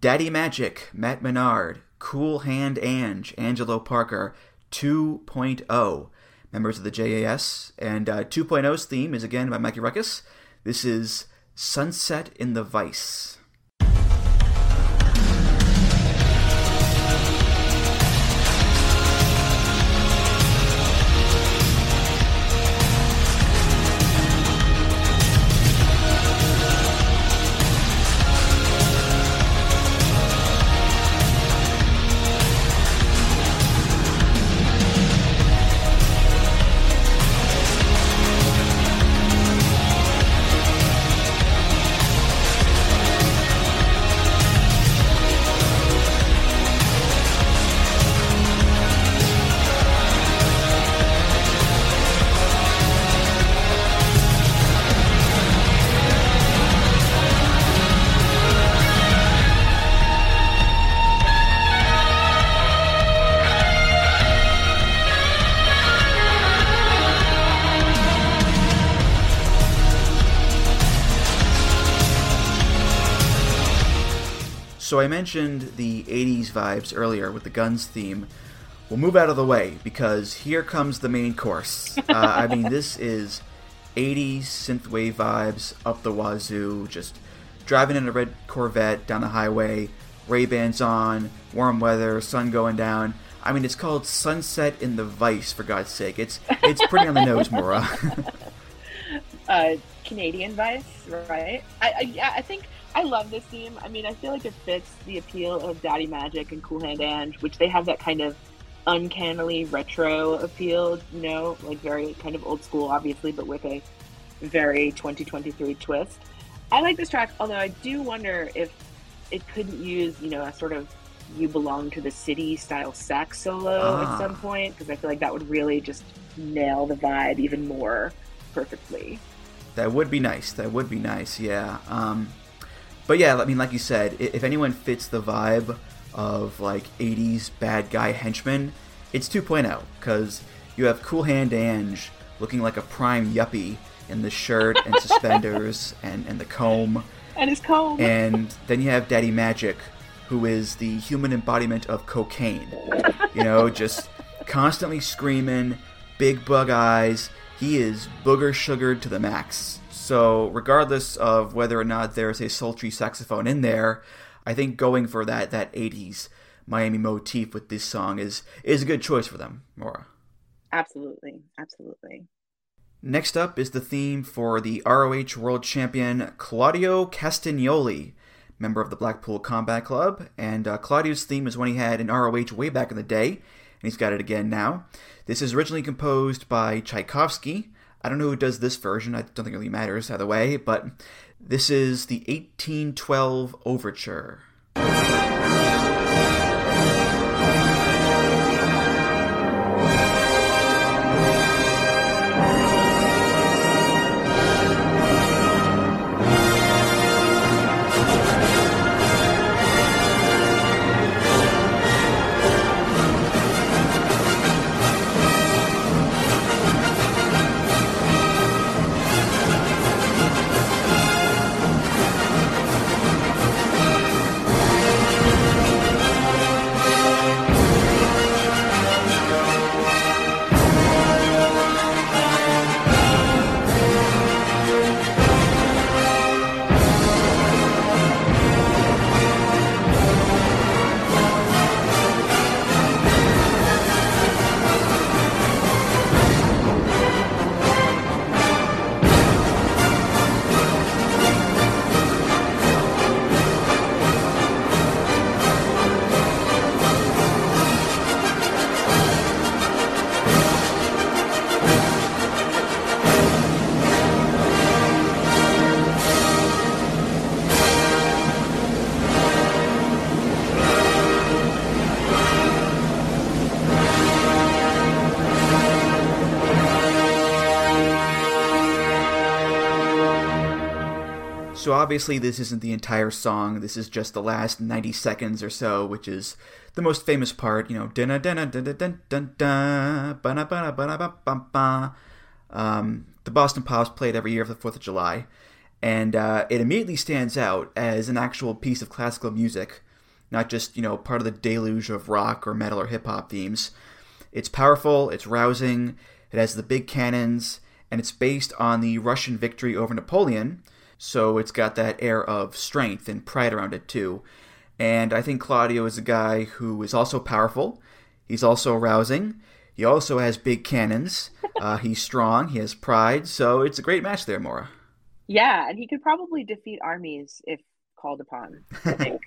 Daddy Magic, Matt Menard, Cool Hand Ange, Angelo Parker, 2.0 members of the JAS. And uh, 2.0's theme is again by Mikey Rukus. This is Sunset in the Vice. So I mentioned the 80s vibes earlier with the Guns theme. we'll move out of the way because here comes the main course. *laughs* Uh, I mean, this is 80s synthwave vibes up the wazoo, just driving in a red Corvette down the highway, Ray Bans on, warm weather, sun going down. I mean, it's called Sunset in the Vice, for God's sake. It's it's pretty on the nose, Maura. *laughs* uh, Canadian Vice, right? I, I yeah, I think I love this theme. I mean, I feel like it fits the appeal of Daddy Magic and Cool Hand Ange, which they have that kind of uncannily retro appeal, you know, like very kind of old school, obviously, but with a very 2023 twist. I like this track, although I do wonder if it couldn't use, you know, a sort of you belong to the city style sax solo ah. at some point, because I feel like that would really just nail the vibe even more perfectly. That would be nice. That would be nice, yeah. Um, but yeah, I mean, like you said, if anyone fits the vibe of like 80s bad guy henchman, it's 2.0 because you have Cool Hand Ange looking like a prime yuppie in the shirt and *laughs* suspenders and, and the comb. And his comb. And then you have Daddy Magic, who is the human embodiment of cocaine. You know, just *laughs* constantly screaming, big bug eyes. He is booger sugared to the max. So, regardless of whether or not there's a sultry saxophone in there, I think going for that that 80s Miami motif with this song is is a good choice for them, Maura. Absolutely, absolutely. Next up is the theme for the ROH World Champion Claudio Castagnoli, member of the Blackpool Combat Club, and uh, Claudio's theme is one he had in ROH way back in the day, he's got it again now. This is originally composed by Tchaikovsky. I don't know who does this version. I don't think it really matters either way, but this is the 1812 Overture. So obviously, this isn't the entire song. This is just the last 90 seconds or so, which is the most famous part. You know, dun dun dun dun dun dun um, the Boston Pops played every year for the Fourth of July, and uh, it immediately stands out as an actual piece of classical music, not just you know part of the deluge of rock or metal or hip hop themes. It's powerful. It's rousing. It has the big cannons, and it's based on the Russian victory over Napoleon so it's got that air of strength and pride around it too. And I think Claudio is a guy who is also powerful. He's also rousing. He also has big cannons. *laughs* Uh, he's strong. He has pride. So it's a great match there, Maura. Yeah, and he could probably defeat armies if called upon. I *laughs* think.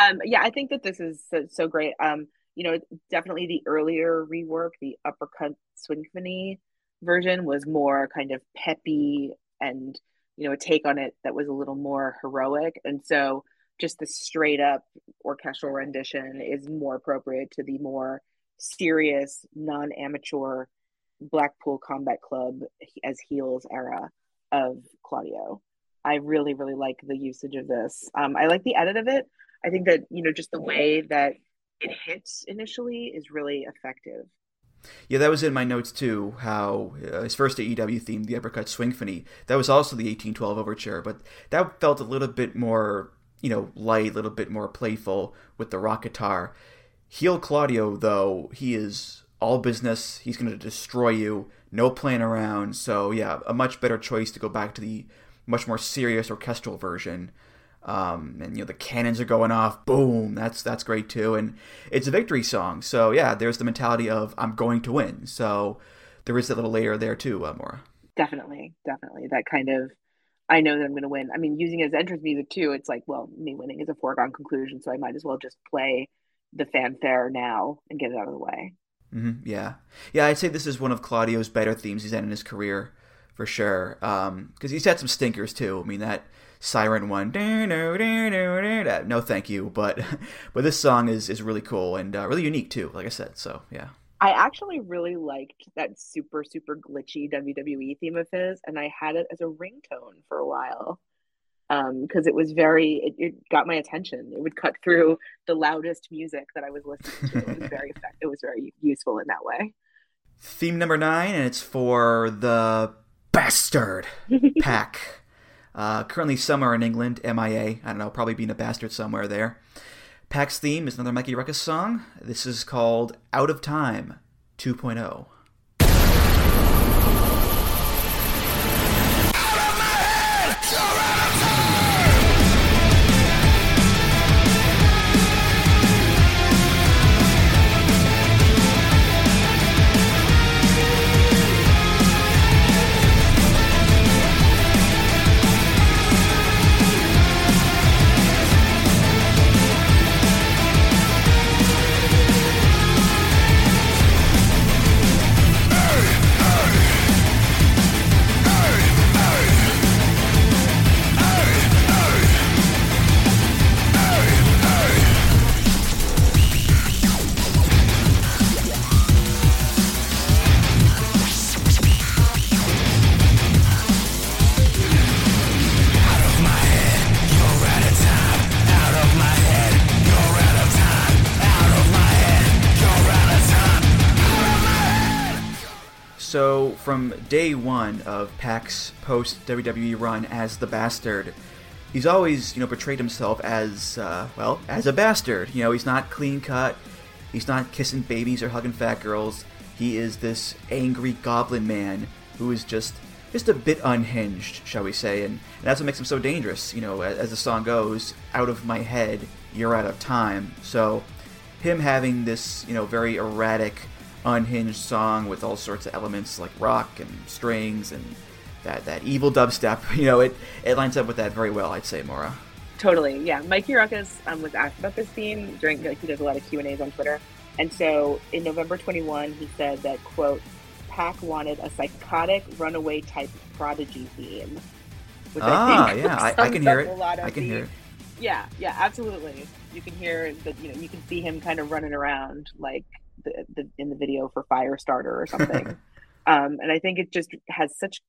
um, yeah, I think that this is so, so great. Um, you know, definitely the earlier rework, the uppercut symphony version was more kind of peppy and you know a take on it that was a little more heroic. And so just the straight up orchestral rendition is more appropriate to the more serious non-amateur blackpool combat club as heels era of claudio. I really really like the usage of this. Um, i like the edit of it. I think that you know just the way that it hits initially is really effective yeah, that was in my notes too. How uh, his first AEW theme, the Uppercut Swingphony, that was also the 1812 Overture, but that felt a little bit more, you know, light, a little bit more playful with the rock guitar. Heel Claudio, though, he is all business. He's going to destroy you. No playing around. So yeah, a much better choice to go back to the much more serious orchestral version. Um, and you know the cannons are going off. Boom! That's that's great too. And it's a victory song. So yeah, there's the mentality of I'm going to win. So there is that little layer there too, uh, Maura. Definitely, definitely. That kind of I know that I'm going to win. I mean, using it as entrance music too, it's like, well, me winning is a foregone conclusion, so I might as well just play the fanfare now and get it out of the way. Mm-hmm, yeah, yeah. I'd say this is one of Claudio's better themes he's had in his career, for sure. Because um, he's had some stinkers too. I mean that siren one, no thank you. But *laughs* but this song is is really cool and uh, really unique too. Like I said, so yeah. I actually really liked that super super glitchy WWE theme of his, and I had it as a ringtone for a while because um, it was very it, it, got my attention it would cut through the loudest music that i was listening to it was *laughs* very effective it was very useful in that way theme number nine and it's for the bastard *laughs* PAC uh, currently somewhere in england mia i don't know probably being a bastard somewhere there. PAC's theme is another Mikey Rukus song. This is called out of time 2.0 day one of PAC's post WWE run as the Bastard, he's always, you know, portrayed himself as, uh, well, as a bastard. You know, he's not clean cut, he's not kissing babies or hugging fat girls. He is this angry goblin man who is just just a bit unhinged, shall we say, and, and that's what makes him so dangerous. You know, as, as the song goes, out of my head, you're out of time. So, him having this, you know, very erratic unhinged song with all sorts of elements like rock and strings and that that evil dubstep. *laughs* You know, it it lines up with that very well. I'd say, Maura. Totally, yeah. Mikey Rukus um, was asked about this theme during like he does a lot of Q and A's on Twitter, and so in November 21, he said that quote, PAC wanted a psychotic runaway type prodigy theme." Which ah, I yeah, I, I, can hear it. I can the, hear it. Yeah, yeah, absolutely. You can hear that. You know, you can see him kind of running around like the, the in the video for Firestarter or *laughs* something. um, and I think it just has such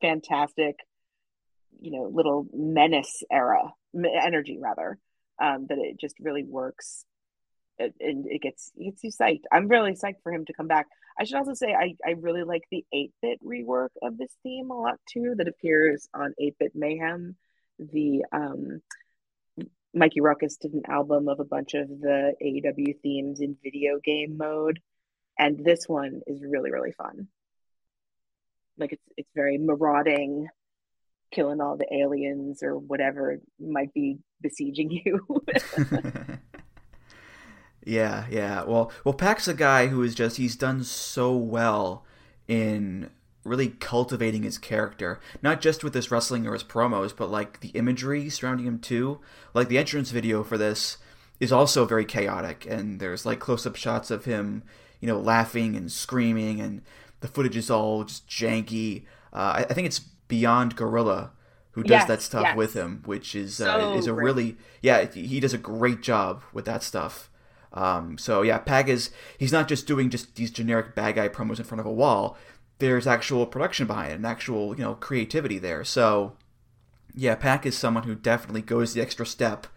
fantastic, you know, little menace era energy rather um, that it just really works. It, and it gets it gets you psyched. I'm really psyched for him to come back. I should also say I, I really like the 8-bit rework of this theme a lot too that appears on 8-bit Mayhem. The um, Mikey Rukus did an album of a bunch of the AEW themes in video game mode, and this one is really really fun. Like it's it's very marauding, killing all the aliens or whatever might be besieging *laughs* you. *laughs* yeah, yeah. Well, well, PAC's a guy who is just he's done so well in really cultivating his character, not just with his wrestling or his promos, but like the imagery surrounding him too. Like the entrance video for this is also very chaotic, and there's like close-up shots of him, you know, laughing and screaming, and the footage is all just janky. Uh, I, I, think it's Beyond Gorilla who does yes, that stuff yes. with him, which is uh, so uh, is a great. really yeah he does a great job with that stuff. Um, so yeah, PAC is he's not just doing just these generic bad guy promos in front of a wall there's actual production behind it and actual you know creativity there. So yeah, PAC is someone who definitely goes the extra step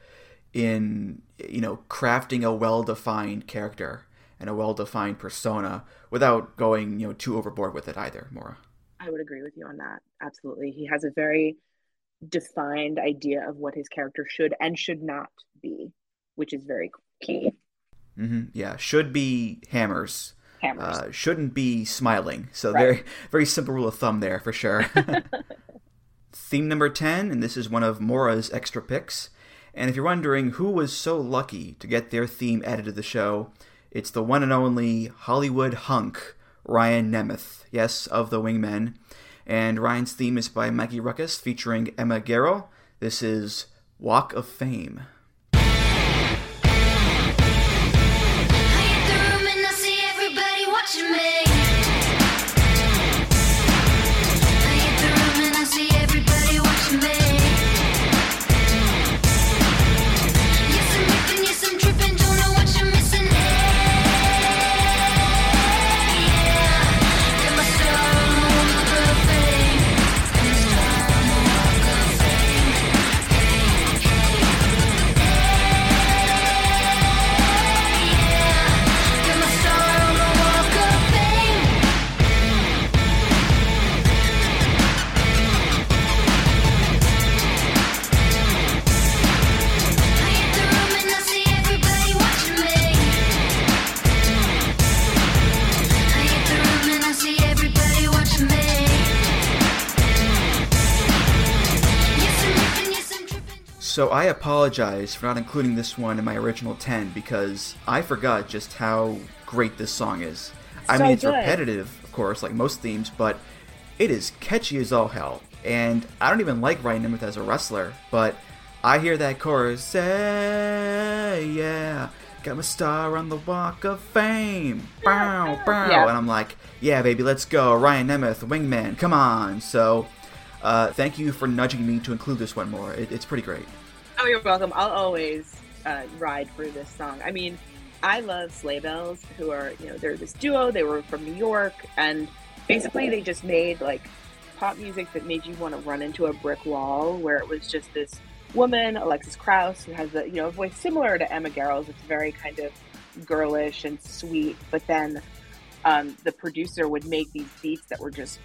in you know crafting a well-defined character and a well-defined persona without going you know too overboard with it either. Maura. I would agree with you on that. Absolutely, he has a very defined idea of what his character should and should not be, which is very key. Mm-hmm. Yeah, should be hammers. Hammers. Uh, shouldn't be smiling. So Right. very *laughs* very simple rule of thumb there for sure. *laughs* Theme number 10, and this is one of Maura's extra picks. And if you're wondering who was so lucky to get their theme added to the show, it's the one and only Hollywood hunk, Ryan Nemeth, yes, of the Wingmen. And Ryan's theme is by Mikey Rukus featuring Emma Garrow. This is Walk of Fame. me. So I apologize for not including this one in my original 10 because I forgot just how great this song is. I mean, it's good. repetitive, of course, like most themes, but it is catchy as all hell. And I don't even like Ryan Nemeth as a wrestler, but I hear that chorus, say, yeah, got my star on the Walk of Fame. Bow, bow. Yeah. And I'm like, yeah, baby, let's go. Ryan Nemeth, Wingman, come on. So uh, thank you for nudging me to include this one more. It, it's pretty great. Oh, you're welcome. I'll always uh, ride for this song. I mean, I love Sleigh Bells, who are, you know, they're this duo. They were from New York, and basically they just made like pop music that made you want to run into a brick wall, where it was just this woman, Alexis Krauss, who has a, you know, a voice similar to Emma Garrow's. It's very kind of girlish and sweet, but then um, the producer would make these beats that were just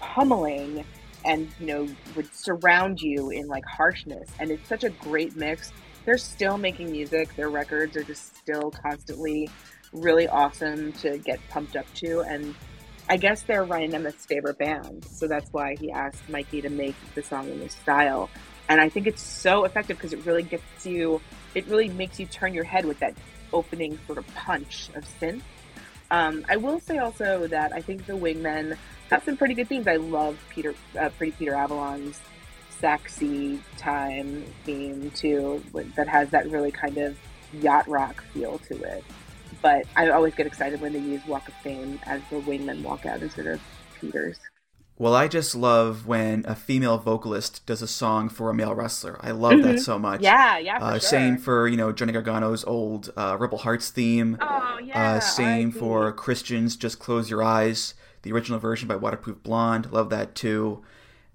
pummeling and you know would surround you in like harshness and it's such a great mix. They're still making music. Their records are just still constantly really awesome to get pumped up to and i guess they're ryan nemeth's favorite band so that's why he asked mikey to make the song in this style. And i think it's so effective because it really gets you it really makes you turn your head with that opening sort of punch of synth. Um, I will say also that I think the Wingmen have some pretty good themes. I love Peter, uh, Pretty Peter Avalon's sexy time theme too, that has that really kind of yacht rock feel to it. But I always get excited when they use Walk of Fame as the Wingmen walk out instead of Peter's. Well, I just love when a female vocalist does a song for a male wrestler. I love that Mhm. so much. Yeah, yeah, for Uh, sure. Same for you know Johnny Gargano's old uh, Rebel Hearts theme. Oh yeah. uh, same for Christians. Just close your eyes. The original version by Waterproof Blonde. Love that too.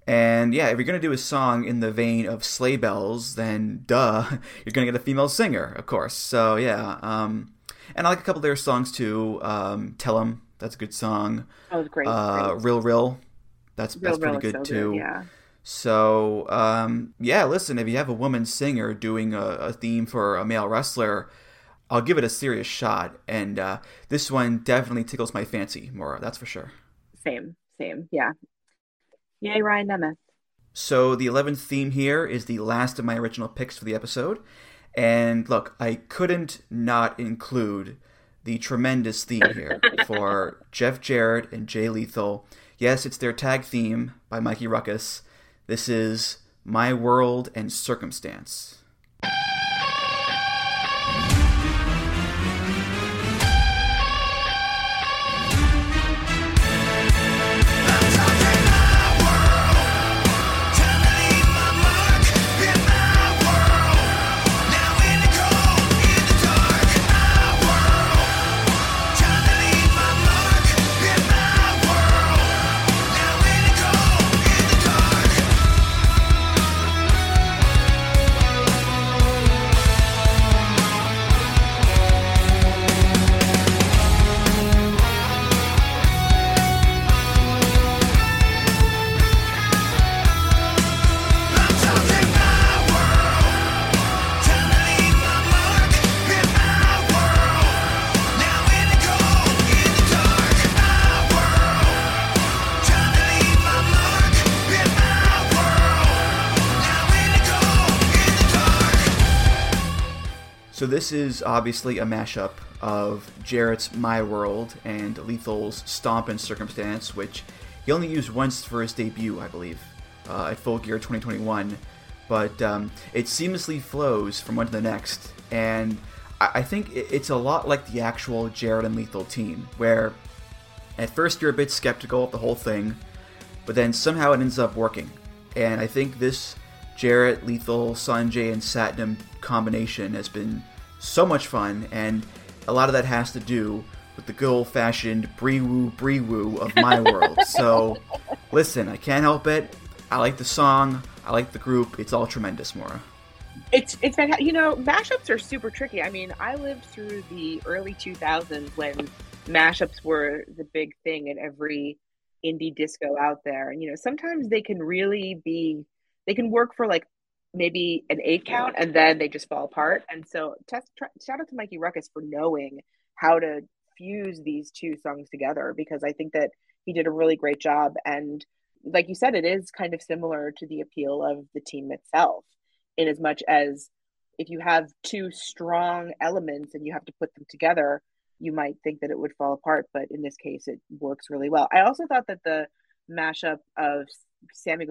And yeah, if you're gonna do a song in the vein of sleigh bells, then duh, *laughs* you're gonna get a female singer, of course. So yeah, um, and I like a couple of their songs too. Um, Tell 'em, that's a good song. That was great. Uh, great. Real Real, that's Real that's pretty Real good so too. good, yeah. So um, yeah, listen, if you have a woman singer doing a, a theme for a male wrestler, I'll give it a serious shot. And uh, this one definitely tickles my fancy more. That's for sure. Same, same. Yeah. Yay, Ryan Nemeth. So the 11th theme here is the last of my original picks for the episode. And look, I couldn't not include the tremendous theme here *laughs* for Jeff Jarrett and Jay Lethal. Yes, it's their tag theme by Mikey Rukus. This is My World and Circumstance. This is obviously a mashup of Jarrett's My World and Lethal's Stomp and Circumstance, which he only used once for his debut, I believe, uh, at Full Gear 2021. But um, it seamlessly flows from one to the next, and I, I think it's a lot like the actual Jarrett and Lethal team, where at first you're a bit skeptical of the whole thing, but then somehow it ends up working. And I think this Jarrett, Lethal, Sonjay, and Satnam combination has been so much fun, and a lot of that has to do with the good old fashioned bree woo bree woo of my *laughs* world. so, listen, I can't help it. I like the song, I like the group. It's all tremendous, Maura. It's it's fantastic. You know, mashups are super tricky. I mean, I lived through the early 2000s when mashups were the big thing in every indie disco out there. And you know, sometimes they can really be they can work for like maybe an eight count and then they just fall apart. And so, test, shout out to Mikey Rukus for knowing how to fuse these two songs together because I think that he did a really great job. And like you said, it is kind of similar to the appeal of the team itself, in as much as if you have two strong elements and you have to put them together, you might think that it would fall apart. But in this case, it works really well. I also thought that the mashup of Sammy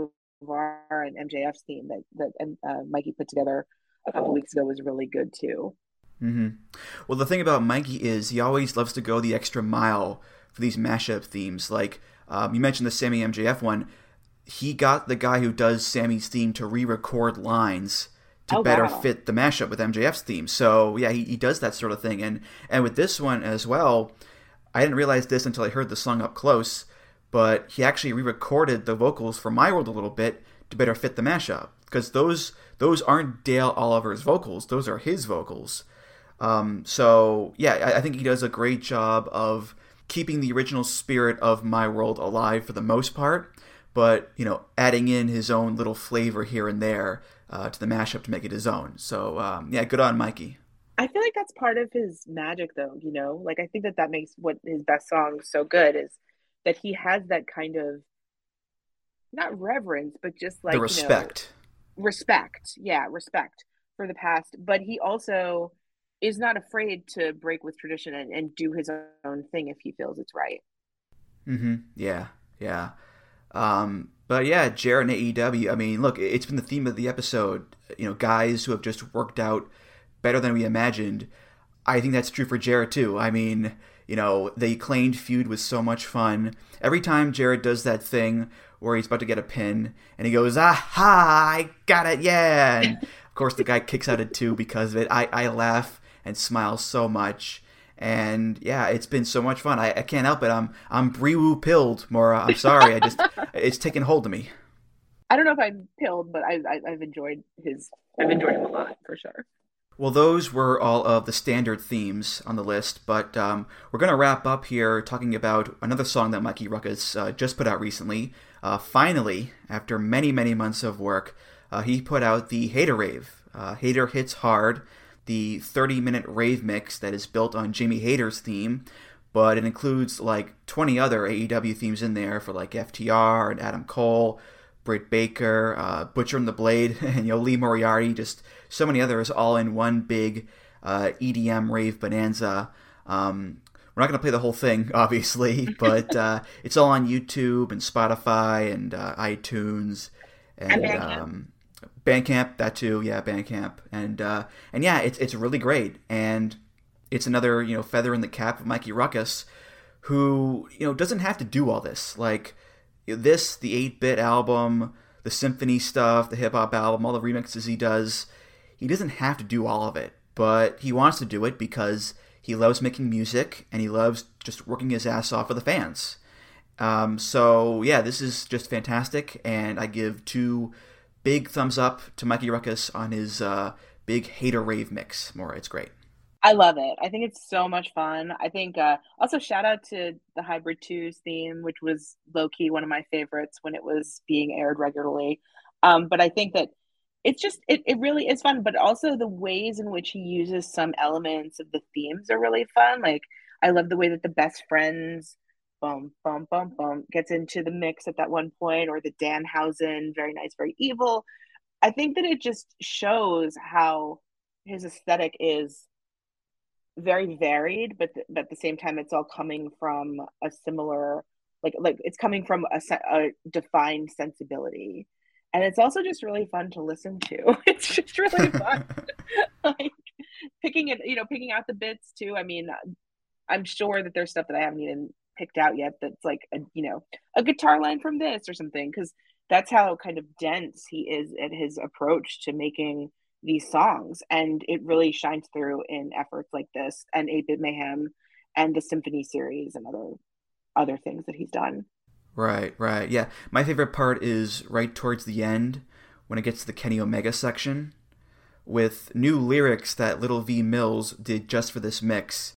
And MJF's team that that and uh, Mikey put together a couple weeks ago was really good too. Mm-hmm. Well, the thing about Mikey is he always loves to go the extra mile for these mashup themes. Like um, you mentioned the Sammy MJF one, he got the guy who does Sammy's theme to re-record lines to oh, better wow. fit the mashup with MJF's theme. So yeah, he, he does that sort of thing. And and with this one as well, I didn't realize this until I heard the song up close but he actually re-recorded the vocals for My World a little bit to better fit the mashup because those those aren't Dale Oliver's vocals; those are his vocals. Um, so yeah, I, I think he does a great job of keeping the original spirit of My World alive for the most part, but you know, adding in his own little flavor here and there uh, to the mashup to make it his own. So um, yeah, good on Mikey. I feel like that's part of his magic, though. You know, like I think that that makes what his best songs so good is that he has that kind of not reverence, but just like the respect. You know, respect. Yeah, respect for the past. But he also is not afraid to break with tradition and, and do his own thing if he feels it's right. Mm-hmm. Yeah. Yeah. Um, but yeah, Jarrett and AEW, I mean, look, it's been the theme of the episode. You know, guys who have just worked out better than we imagined. I think that's true for Jarrett too. I mean, you know, the acclaimed feud was so much fun. Every time Jarrett does that thing where he's about to get a pin and he goes, aha, I got it, yeah. And *laughs* of course, the guy kicks out at two because of it. I, I laugh and smile so much. And yeah, it's been so much fun. I, I can't help it. I'm I'm Brewu pilled, Maura. I'm sorry. I just *laughs* it's taken hold of me. I don't know if I'm pilled, but I, I I've enjoyed his. I've enjoyed him a lot for sure. Well, those were all of the standard themes on the list, but um, we're going to wrap up here talking about another song that Mikey Rukus uh, just put out recently. Uh, finally, after many, many months of work, uh, he put out the Hater Rave. Uh, Hater Hits Hard, the 30 minute rave mix that is built on Jimmy Hater's theme, but it includes like 20 other AEW themes in there for like FTR and Adam Cole, Britt Baker, uh, Butcher and the Blade, *laughs* and you know Lee Moriarty, just so many others, all in one big uh, EDM rave bonanza. Um, we're not going to play the whole thing, *laughs* obviously, *laughs* but uh, it's all on YouTube and Spotify and uh, iTunes and, and Bandcamp. Um, Bandcamp. That too, yeah, Bandcamp, and uh, and yeah, it's it's really great, and it's another you know feather in the cap of Mikey Rukus, who you know doesn't have to do all this like this, the 8 bit album, the symphony stuff, the hip hop album, all the remixes he does, he doesn't have to do all of it, but he wants to do it because he loves making music and he loves just working his ass off for the fans. Um, so, yeah, this is just fantastic, and I give two big thumbs up to Mikey Rukus on his uh, big hater rave mix. More, it's great. I love it. I think it's so much fun. I think uh, also shout out to the Hybrid Twos theme, which was low key one of my favorites when it was being aired regularly. Um, but I think that it's just it, it really is fun. But also the ways in which he uses some elements of the themes are really fun. Like I love the way that the best friends bum bum bum bum gets into the mix at that one point, or the Danhausen very nice, very evil. I think that it just shows how his aesthetic is very varied, but th- but at the same time, it's all coming from a similar like like it's coming from a, se- a defined sensibility, and it's also just really fun to listen to. *laughs* It's just really fun, *laughs* like picking it, you know, picking out the bits too. I mean, I'm sure that there's stuff that I haven't even picked out yet that's like a you know a guitar line from this or something because that's how kind of dense he is at his approach to making these songs and it really shines through in efforts like this and 8-bit mayhem and the symphony series and other other things that he's done Right, right. Yeah. My favorite part is right towards the end when it gets to the Kenny Omega section with new lyrics that Little V Mills did just for this mix.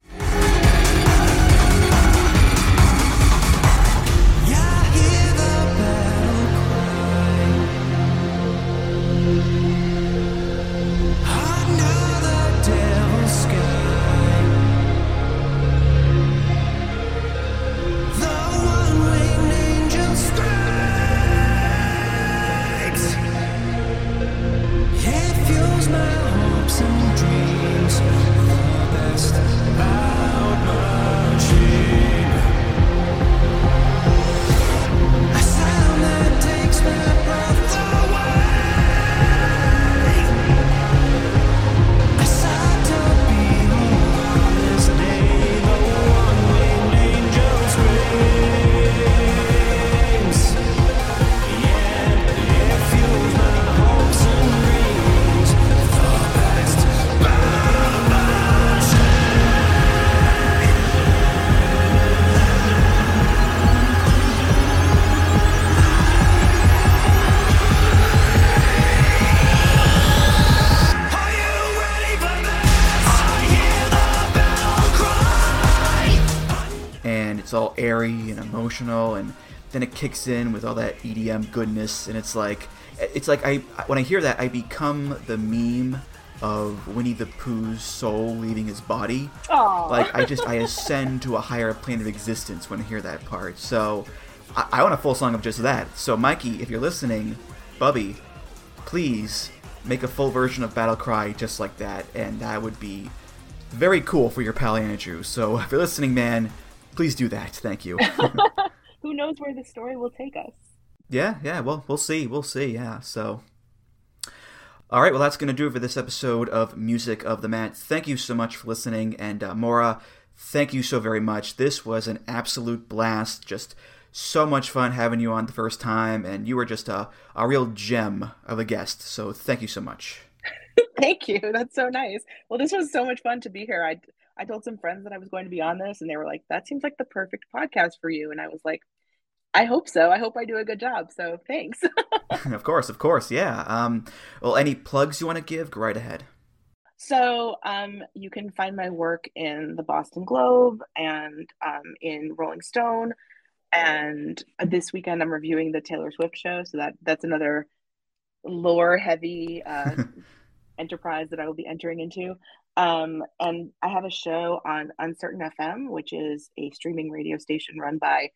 Emotional and then it kicks in with all that EDM goodness and it's like it's like I when I hear that I become the meme of Winnie the Pooh's soul leaving his body. Aw. Like I just I ascend to a higher plane of existence when I hear that part. So I, I want a full song of just that. So Mikey, if you're listening, Bubby, please make a full version of Battle Cry just like that, and that would be very cool for your pal Andrew. So *laughs* if you're listening, man, please do that. Thank you. *laughs* *laughs* who knows where the story will take us yeah, yeah. Well, we'll see. We'll see. Yeah. So. All right, well, that's going to do it for this episode of Music of the Mat. Thank you so much for listening. And uh, Maura, thank you so very much. This was an absolute blast. Just so much fun having you on the first time. And you were just a, a real gem of a guest. So thank you so much. *laughs* Thank you. That's so nice. Well, this was so much fun to be here. I I told some friends that I was going to be on this, and they were like, "That seems like the perfect podcast for you." And I was like, "I hope so. I hope I do a good job." So thanks. *laughs* of course, of course. Yeah. Um, well, any plugs you want to give? Go right ahead. So um, you can find my work in the Boston Globe and um, in Rolling Stone. And this weekend I'm reviewing the Taylor Swift show. So that that's another lore heavy uh, *laughs* enterprise that I will be entering into. Um, and I have a show on Uncertain FM, which is a streaming radio station run by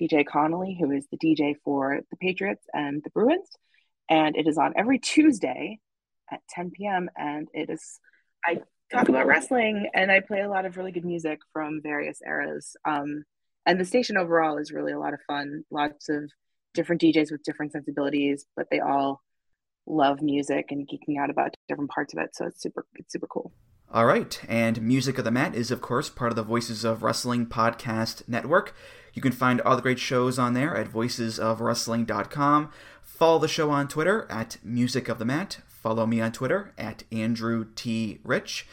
TJ Connolly, who is the DJ for the Patriots and the Bruins. And it is on every Tuesday at 10 p.m. And it is, I talk about wrestling and I play a lot of really good music from various eras. Um, and the station overall is really a lot of fun. Lots of different DJs with different sensibilities, but they all love music and geeking out about different parts of it. So it's super, it's super cool. All right, and Music of the Mat is, of course, part of the Voices of Wrestling podcast network. You can find all the great shows on there at voicesofwrestling.com. Follow the show on Twitter at Music of the Mat. Follow me on Twitter at Andrew T. Rich.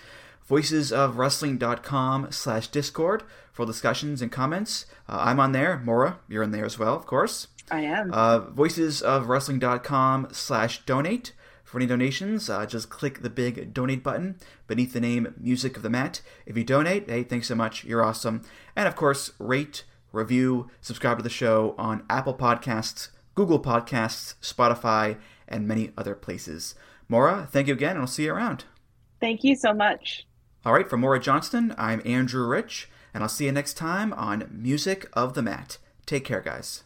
Voicesofwrestling.com slash Discord for discussions and comments. Uh, I'm on there. Maura, you're in there as well, of course. I am. Uh, voicesofwrestling.com slash donate. For any donations, uh, just click the big donate button beneath the name Music of the Mat. If you donate, hey, thanks so much. You're awesome. And of course, rate, review, subscribe to the show on Apple Podcasts, Google Podcasts, Spotify, and many other places. Maura, thank you again, and I'll see you around. Thank you so much. All right, for Maura Johnston, I'm Andrew Rich, and I'll see you next time on Music of the Mat. Take care, guys.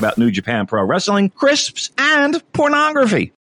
about New Japan Pro Wrestling, crisps, and pornography.